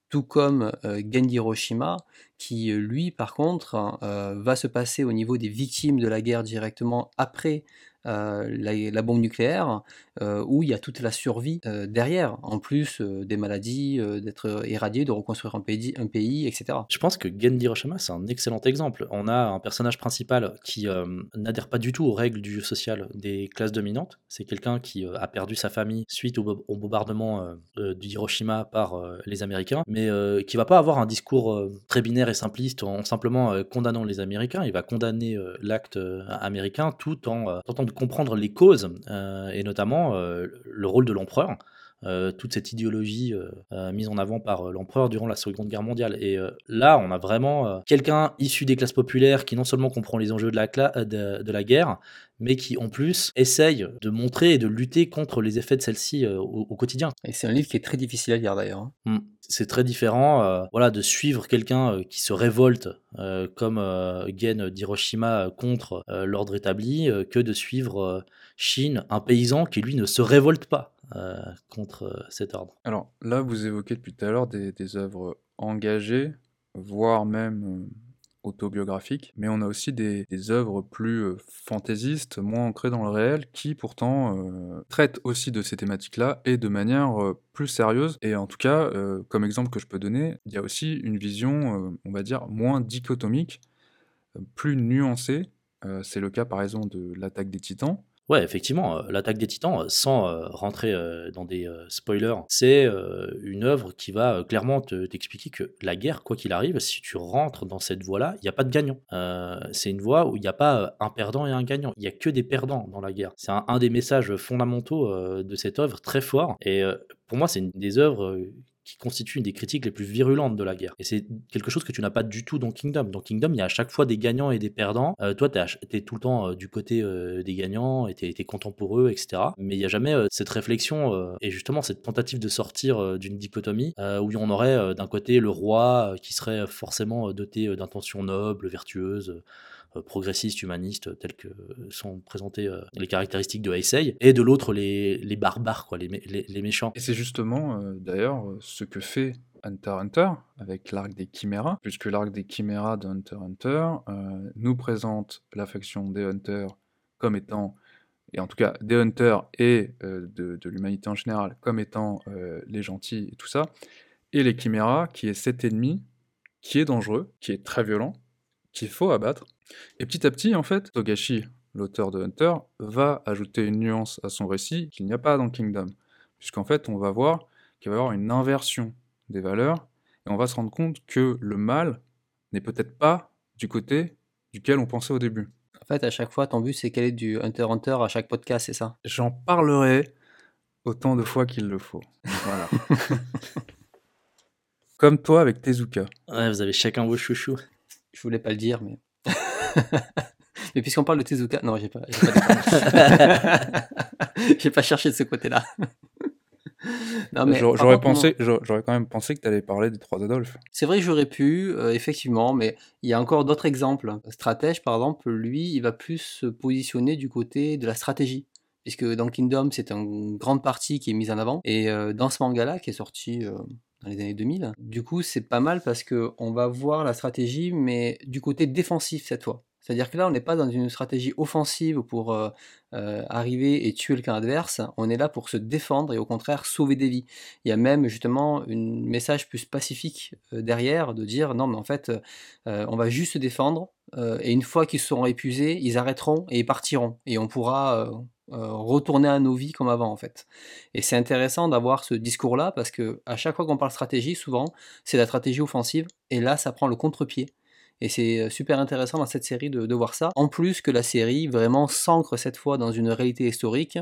C: Tout comme Genji Hiroshima, qui lui, par contre, euh, va se passer au niveau des victimes de la guerre directement après euh, la, bombe nucléaire, euh, où il y a toute la survie euh, derrière, en plus des maladies, d'être éradié, de reconstruire un pays, etc.
A: Je pense que Genji Hiroshima, c'est un excellent exemple. On a un personnage principal qui n'adhère pas du tout aux règles du social des classes dominantes. C'est quelqu'un qui a perdu sa famille suite au, bombardement du Hiroshima par les Américains, mais qui va pas avoir un discours très binaire et simpliste en simplement condamnant les Américains. Il va condamner l'acte américain tout en tentant de comprendre les causes, euh, et notamment euh, le rôle de l'empereur. Euh, toute cette idéologie mise en avant par l'empereur durant la Seconde Guerre mondiale. Et là, on a vraiment quelqu'un issu des classes populaires qui non seulement comprend les enjeux de la, de, la guerre, mais qui en plus essaye de montrer et de lutter contre les effets de celle-ci au, quotidien.
C: Et c'est un livre qui est très difficile à lire d'ailleurs. Hein. Mmh
A: c'est très différent euh, voilà, de suivre quelqu'un euh, qui se révolte euh, comme Gen d'Hiroshima contre l'ordre établi que de suivre Shin, un paysan qui lui ne se révolte pas contre cet ordre.
B: Alors là, vous évoquez depuis tout à l'heure des, œuvres engagées, voire même autobiographiques, mais on a aussi des, œuvres plus euh, fantaisistes, moins ancrées dans le réel, qui pourtant euh, traitent aussi de ces thématiques-là et de manière euh, plus sérieuse. Et en tout cas, comme exemple que je peux donner, il y a aussi une vision, on va dire, moins dichotomique, plus nuancée. C'est le cas par exemple de l'attaque des titans,
A: Ouais, effectivement, euh, l'attaque des Titans, euh, sans euh, rentrer dans des spoilers, c'est une œuvre qui va clairement t'expliquer que la guerre, quoi qu'il arrive, si tu rentres dans cette voie-là, il n'y a pas de gagnant. c'est une voie où il n'y a pas un perdant et un gagnant. Il n'y a que des perdants dans la guerre. C'est un, un, des messages fondamentaux de cette œuvre, très fort. Et pour moi, c'est une des œuvres qui constitue une des critiques les plus virulentes de la guerre. Et c'est quelque chose que tu n'as pas du tout dans Kingdom. Dans Kingdom, il y a à chaque fois des gagnants et des perdants. Euh, toi, tu es, tout le temps euh, du côté euh, des gagnants et tu es, content pour etc. Mais il n'y a jamais cette réflexion et justement cette tentative de sortir d'une dichotomie où on aurait d'un côté le roi qui serait forcément doté d'intentions nobles, vertueuses, euh, progressistes, humanistes, tels que sont présentés euh, les caractéristiques de Heisei, et de l'autre les, les, barbares, quoi, les, les, méchants.
B: Et c'est justement euh, d'ailleurs ce que fait Hunter Hunter avec l'arc des Chiméras, puisque l'arc des Chiméras de Hunter Hunter nous présente la faction des Hunters comme étant, et en tout cas des Hunters et de, de l'humanité en général, comme étant les gentils et tout ça, et les Chiméras qui est cet ennemi qui est dangereux, qui est très violent, qu'il faut abattre. Et petit à petit, en fait, Togashi, l'auteur de Hunter, va ajouter une nuance à son récit qu'il n'y a pas dans Kingdom. Puisqu'en fait, on va voir qu'il va y avoir une inversion des valeurs, et on va se rendre compte que le mal n'est peut-être pas du côté duquel on pensait au début.
C: En fait, à chaque fois, ton but, c'est qu'elle est du Hunter Hunter à chaque podcast, c'est ça?
B: J'en parlerai autant de fois qu'il le faut. Voilà. comme toi avec Tezuka.
A: Ouais, vous avez chacun vos chouchous.
C: Je voulais pas le dire, mais. mais puisqu'on parle de Tezuka, non, j'ai pas. J'ai pas, j'ai pas cherché de ce côté-là.
B: non, mais j'aurais pensé, j'aurais quand même pensé que tu allais parler des trois Adolphes.
C: C'est vrai que j'aurais pu, euh, effectivement, mais il y a encore d'autres exemples. Stratège, par exemple, lui, il va plus se positionner du côté de la stratégie. Puisque dans Kingdom, c'est une grande partie qui est mise en avant. Et euh, dans ce manga-là, qui est sorti euh, dans les années 2000, du coup, c'est pas mal parce qu'on va voir la stratégie, mais du côté défensif cette fois. C'est-à-dire que là, on n'est pas dans une stratégie offensive pour euh, euh, arriver et tuer le camp adverse. On est là pour se défendre et au contraire sauver des vies. Il y a même justement un message plus pacifique euh, derrière de dire non, mais en fait, on va juste se défendre et une fois qu'ils seront épuisés, ils arrêteront et partiront et on pourra retourner à nos vies comme avant en fait. Et c'est intéressant d'avoir ce discours-là parce que à chaque fois qu'on parle stratégie, souvent c'est la stratégie offensive et là ça prend le contre-pied et c'est euh, super intéressant dans cette série de, voir ça. En plus que la série vraiment s'ancre cette fois dans une réalité historique.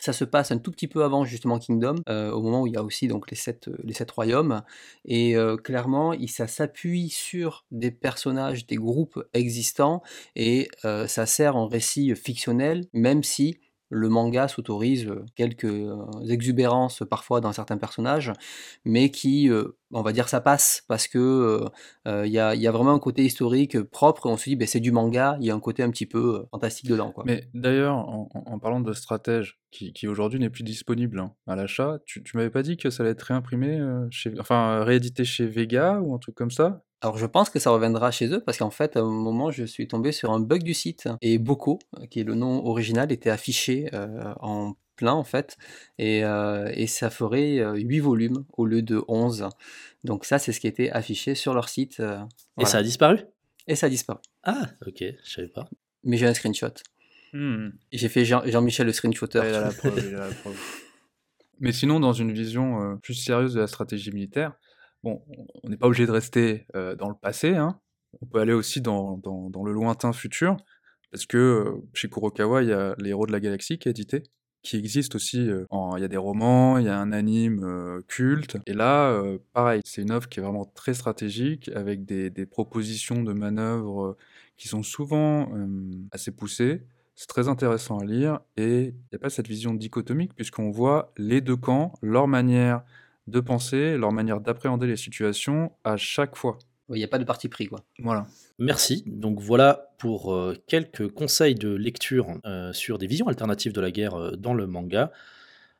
C: Ça se passe un tout petit peu avant justement Kingdom, euh, au moment où il y a aussi donc les sept, euh, les sept royaumes. Et clairement, ça s'appuie sur des personnages, des groupes existants, et ça sert en récit fictionnel, même si le manga s'autorise quelques exubérances parfois dans certains personnages, mais qui, on va dire, ça passe parce que il y, a, vraiment un côté historique propre. On se dit, ben, c'est du manga, il y a un côté un petit peu fantastique dedans. Quoi.
B: Mais d'ailleurs, en, parlant de stratège, qui, aujourd'hui n'est plus disponible hein, à l'achat, tu, tu m'avais pas dit que ça allait être réimprimé, enfin réédité chez Vega ou un truc comme ça?
C: Alors je pense que ça reviendra chez eux parce qu'en fait, à un moment, je suis tombé sur un bug du site et Boko, qui est le nom original, était affiché euh, en plein en fait et, euh, et ça ferait 8 euh, volumes au lieu de 11. Donc ça, c'est ce qui était affiché sur leur site.
A: Et ça a disparu?
C: Et ça a disparu.
A: Ah, ok, je savais pas.
C: Mais j'ai un screenshot. Hmm. J'ai fait Jean- michel le screenshotter.
B: Mais sinon, dans une vision plus sérieuse de la stratégie militaire, Bon, on n'est pas obligé de rester dans le passé, hein. on peut aller aussi dans, dans, le lointain futur, parce que chez Kurokawa, il y a Les Héros de la Galaxie qui est édité, qui existe aussi, il y a des romans, il y a un anime culte, et là, pareil, c'est une œuvre qui est vraiment très stratégique, avec des, des propositions de manœuvres qui sont souvent assez poussées, c'est très intéressant à lire, et il n'y a pas cette vision dichotomique, puisqu'on voit les deux camps, leur manière de penser, leur manière d'appréhender les situations à chaque fois.
C: Il n'y a pas de parti pris, quoi.
B: Voilà.
A: Merci. Donc voilà pour euh, quelques conseils de lecture euh, sur des visions alternatives de la guerre euh, dans le manga.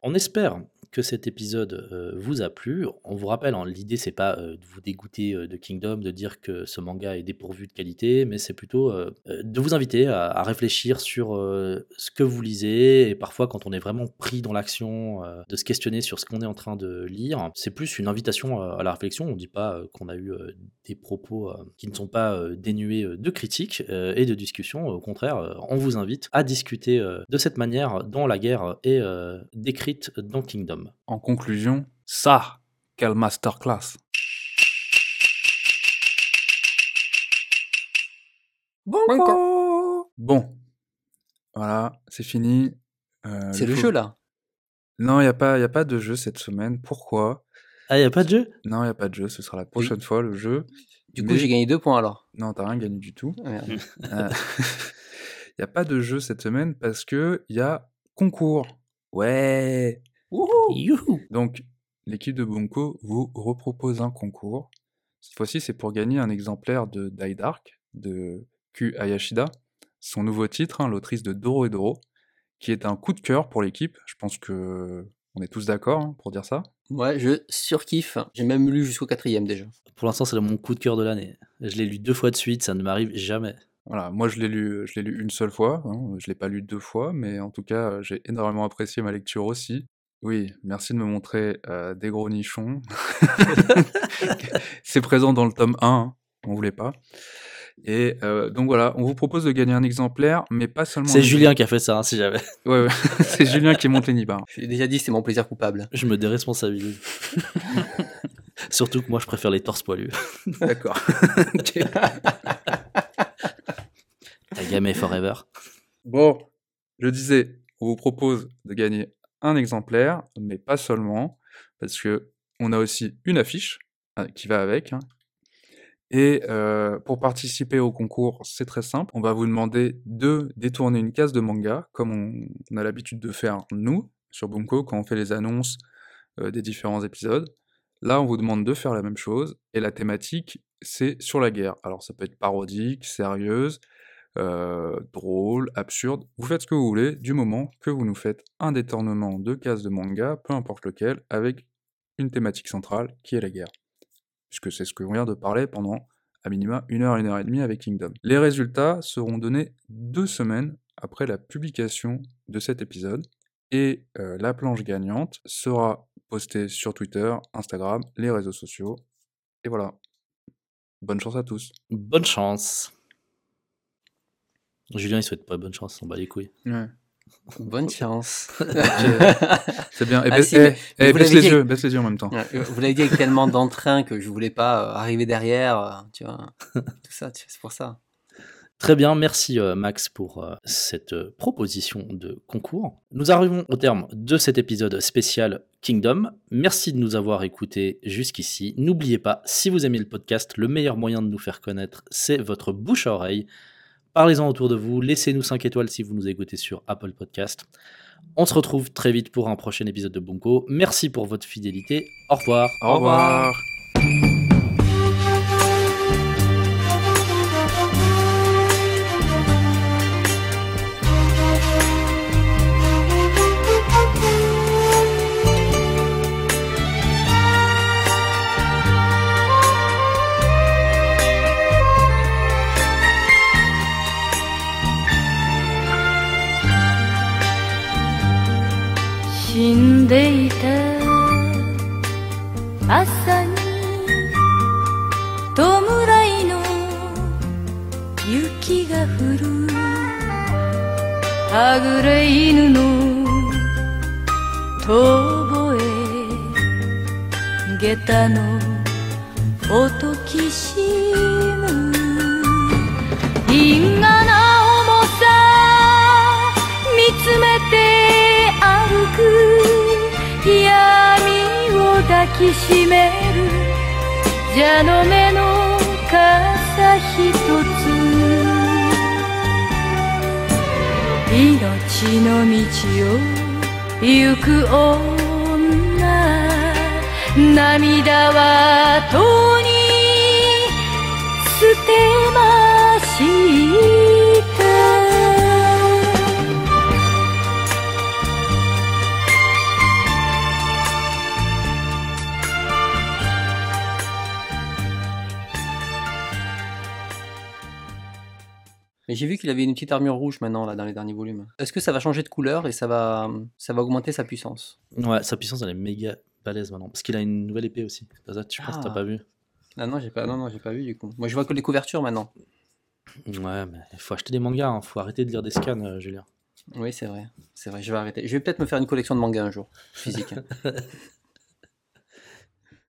A: On espère que cet épisode euh, vous a plu. On vous rappelle, hein, l'idée c'est pas euh, de vous dégoûter euh, de Kingdom, de dire que ce manga est dépourvu de qualité, mais c'est plutôt de vous inviter à, réfléchir sur ce que vous lisez et parfois quand on est vraiment pris dans l'action, de se questionner sur ce qu'on est en train de lire. C'est plus une invitation à la réflexion. On ne dit pas qu'on a eu des propos qui ne sont pas dénués de critiques et de discussion. Au contraire, on vous invite à discuter de cette manière dans la guerre et décrite dans Kingdom.
B: En conclusion, ça, quelle masterclass Bon, bon, voilà, c'est fini.
C: Euh, c'est le, jeu là.
B: Non, il n'y a, pas, y a pas de jeu cette semaine. Pourquoi?
A: Ah, il n'y a pas de jeu?
B: Non, il n'y a pas de jeu. Ce sera la prochaine fois le jeu.
C: Du coup, j'ai gagné deux points alors.
B: Non, t'as rien gagné du tout. Il n'y euh, a pas de jeu cette semaine parce que il y a concours. Ouais. Donc, l'équipe de Bunko vous repropose un concours. Cette fois-ci, c'est pour gagner un exemplaire de Die Dark de Q Ayashida, son nouveau titre, hein, l'autrice de Doro et Doro, qui est un coup de cœur pour l'équipe. Je pense que on est tous d'accord hein, pour dire ça.
C: Ouais, je surkiffe. J'ai même lu jusqu'au quatrième déjà.
A: Pour l'instant, c'est mon coup de cœur de l'année. Je l'ai lu deux fois de suite, ça ne m'arrive jamais.
B: Voilà, moi je l'ai lu, je l'ai lu une seule fois. Hein. Je l'ai pas lu deux fois, mais en tout cas, j'ai énormément apprécié ma lecture aussi. Oui, merci de me montrer, des gros nichons. C'est présent dans le tome 1, hein, on voulait pas et donc voilà, on vous propose de gagner un exemplaire, mais pas seulement
A: C'est Julien qui a fait ça, hein, si jamais.
B: Ouais, ouais, c'est Julien qui monte les nibards.
C: J'ai déjà dit, c'est mon plaisir coupable.
A: Je me déresponsabilise. Surtout que moi, je préfère les torses poilus.
B: D'accord.
A: Ta gamme forever.
B: Bon, je disais, on vous propose de gagner un exemplaire, mais pas seulement, parce que on a aussi une affiche euh, qui va avec. hein. Et euh, pour participer au concours, c'est très simple. On va vous demander de détourner une case de manga, comme on, a l'habitude de faire nous sur Bunko quand on fait les annonces euh, des différents épisodes. Là, on vous demande de faire la même chose. Et la thématique, c'est sur la guerre. Alors, ça peut être parodique, sérieuse, euh, drôle, absurde. Vous faites ce que vous voulez, du moment que vous nous faites un détournement de case de manga, peu importe lequel, avec une thématique centrale qui est la guerre puisque c'est ce que l'on vient de parler pendant à minima une heure, une heure et demie avec Kingdom. Les résultats seront donnés deux semaines après la publication de cet épisode, et euh, la planche gagnante sera postée sur Twitter, Instagram, les réseaux sociaux, et voilà. Bonne chance à tous.
A: Bonne chance. Julien, il souhaite pas bonne chance, on bat les couilles.
C: Bonne chance.
B: C'est bien. Et
C: Ah,
B: baisse,
C: si, mais-
B: eh,
C: mais
B: eh,
C: vous
B: baisse les
C: dit-
B: yeux, baisse les yeux en même temps.
C: Ouais, Vous l'avez dit avec tellement d'entrain que je voulais pas euh, arriver derrière, euh, tu vois. Tout ça, c'est pour ça.
A: Très bien, merci euh, Max pour cette proposition de concours. Nous arrivons au terme de cet épisode spécial Kingdom. Merci de nous avoir écoutés jusqu'ici. N'oubliez pas, si vous aimez le podcast, le meilleur moyen de nous faire connaître, c'est votre bouche à oreille. Parlez-en autour de vous, laissez-nous 5 étoiles si vous nous écoutez sur Apple Podcast. On se retrouve très vite pour un prochain épisode de Bunko. Merci pour votre fidélité. Au revoir.
B: Au revoir.
D: 死でいた。朝に弔いの雪が降る。はぐれ犬の遠吠え。下駄の音きしむ。因果きしめる。蛇の目の傘ひとつ。命の道を行く女。涙はとに捨てました「
C: Mais j'ai vu qu'il avait une petite armure rouge maintenant là dans les derniers volumes. Est-ce que ça va changer de couleur et ça va, ça va augmenter sa puissance?
A: Ouais, sa puissance, elle est méga balèze maintenant. Parce qu'il a une nouvelle épée aussi. Ça, tu penses que t'as
C: Ah.
A: pas vu?
C: Ah non, j'ai pas, non, non, j'ai pas vu du coup. Moi, je vois que les couvertures maintenant.
A: Ouais, mais il faut acheter des mangas. hein. Faut arrêter de lire des scans, euh, Julien.
C: Oui, c'est vrai, c'est vrai. Je vais arrêter. Je vais peut-être me faire une collection de mangas un jour, physique.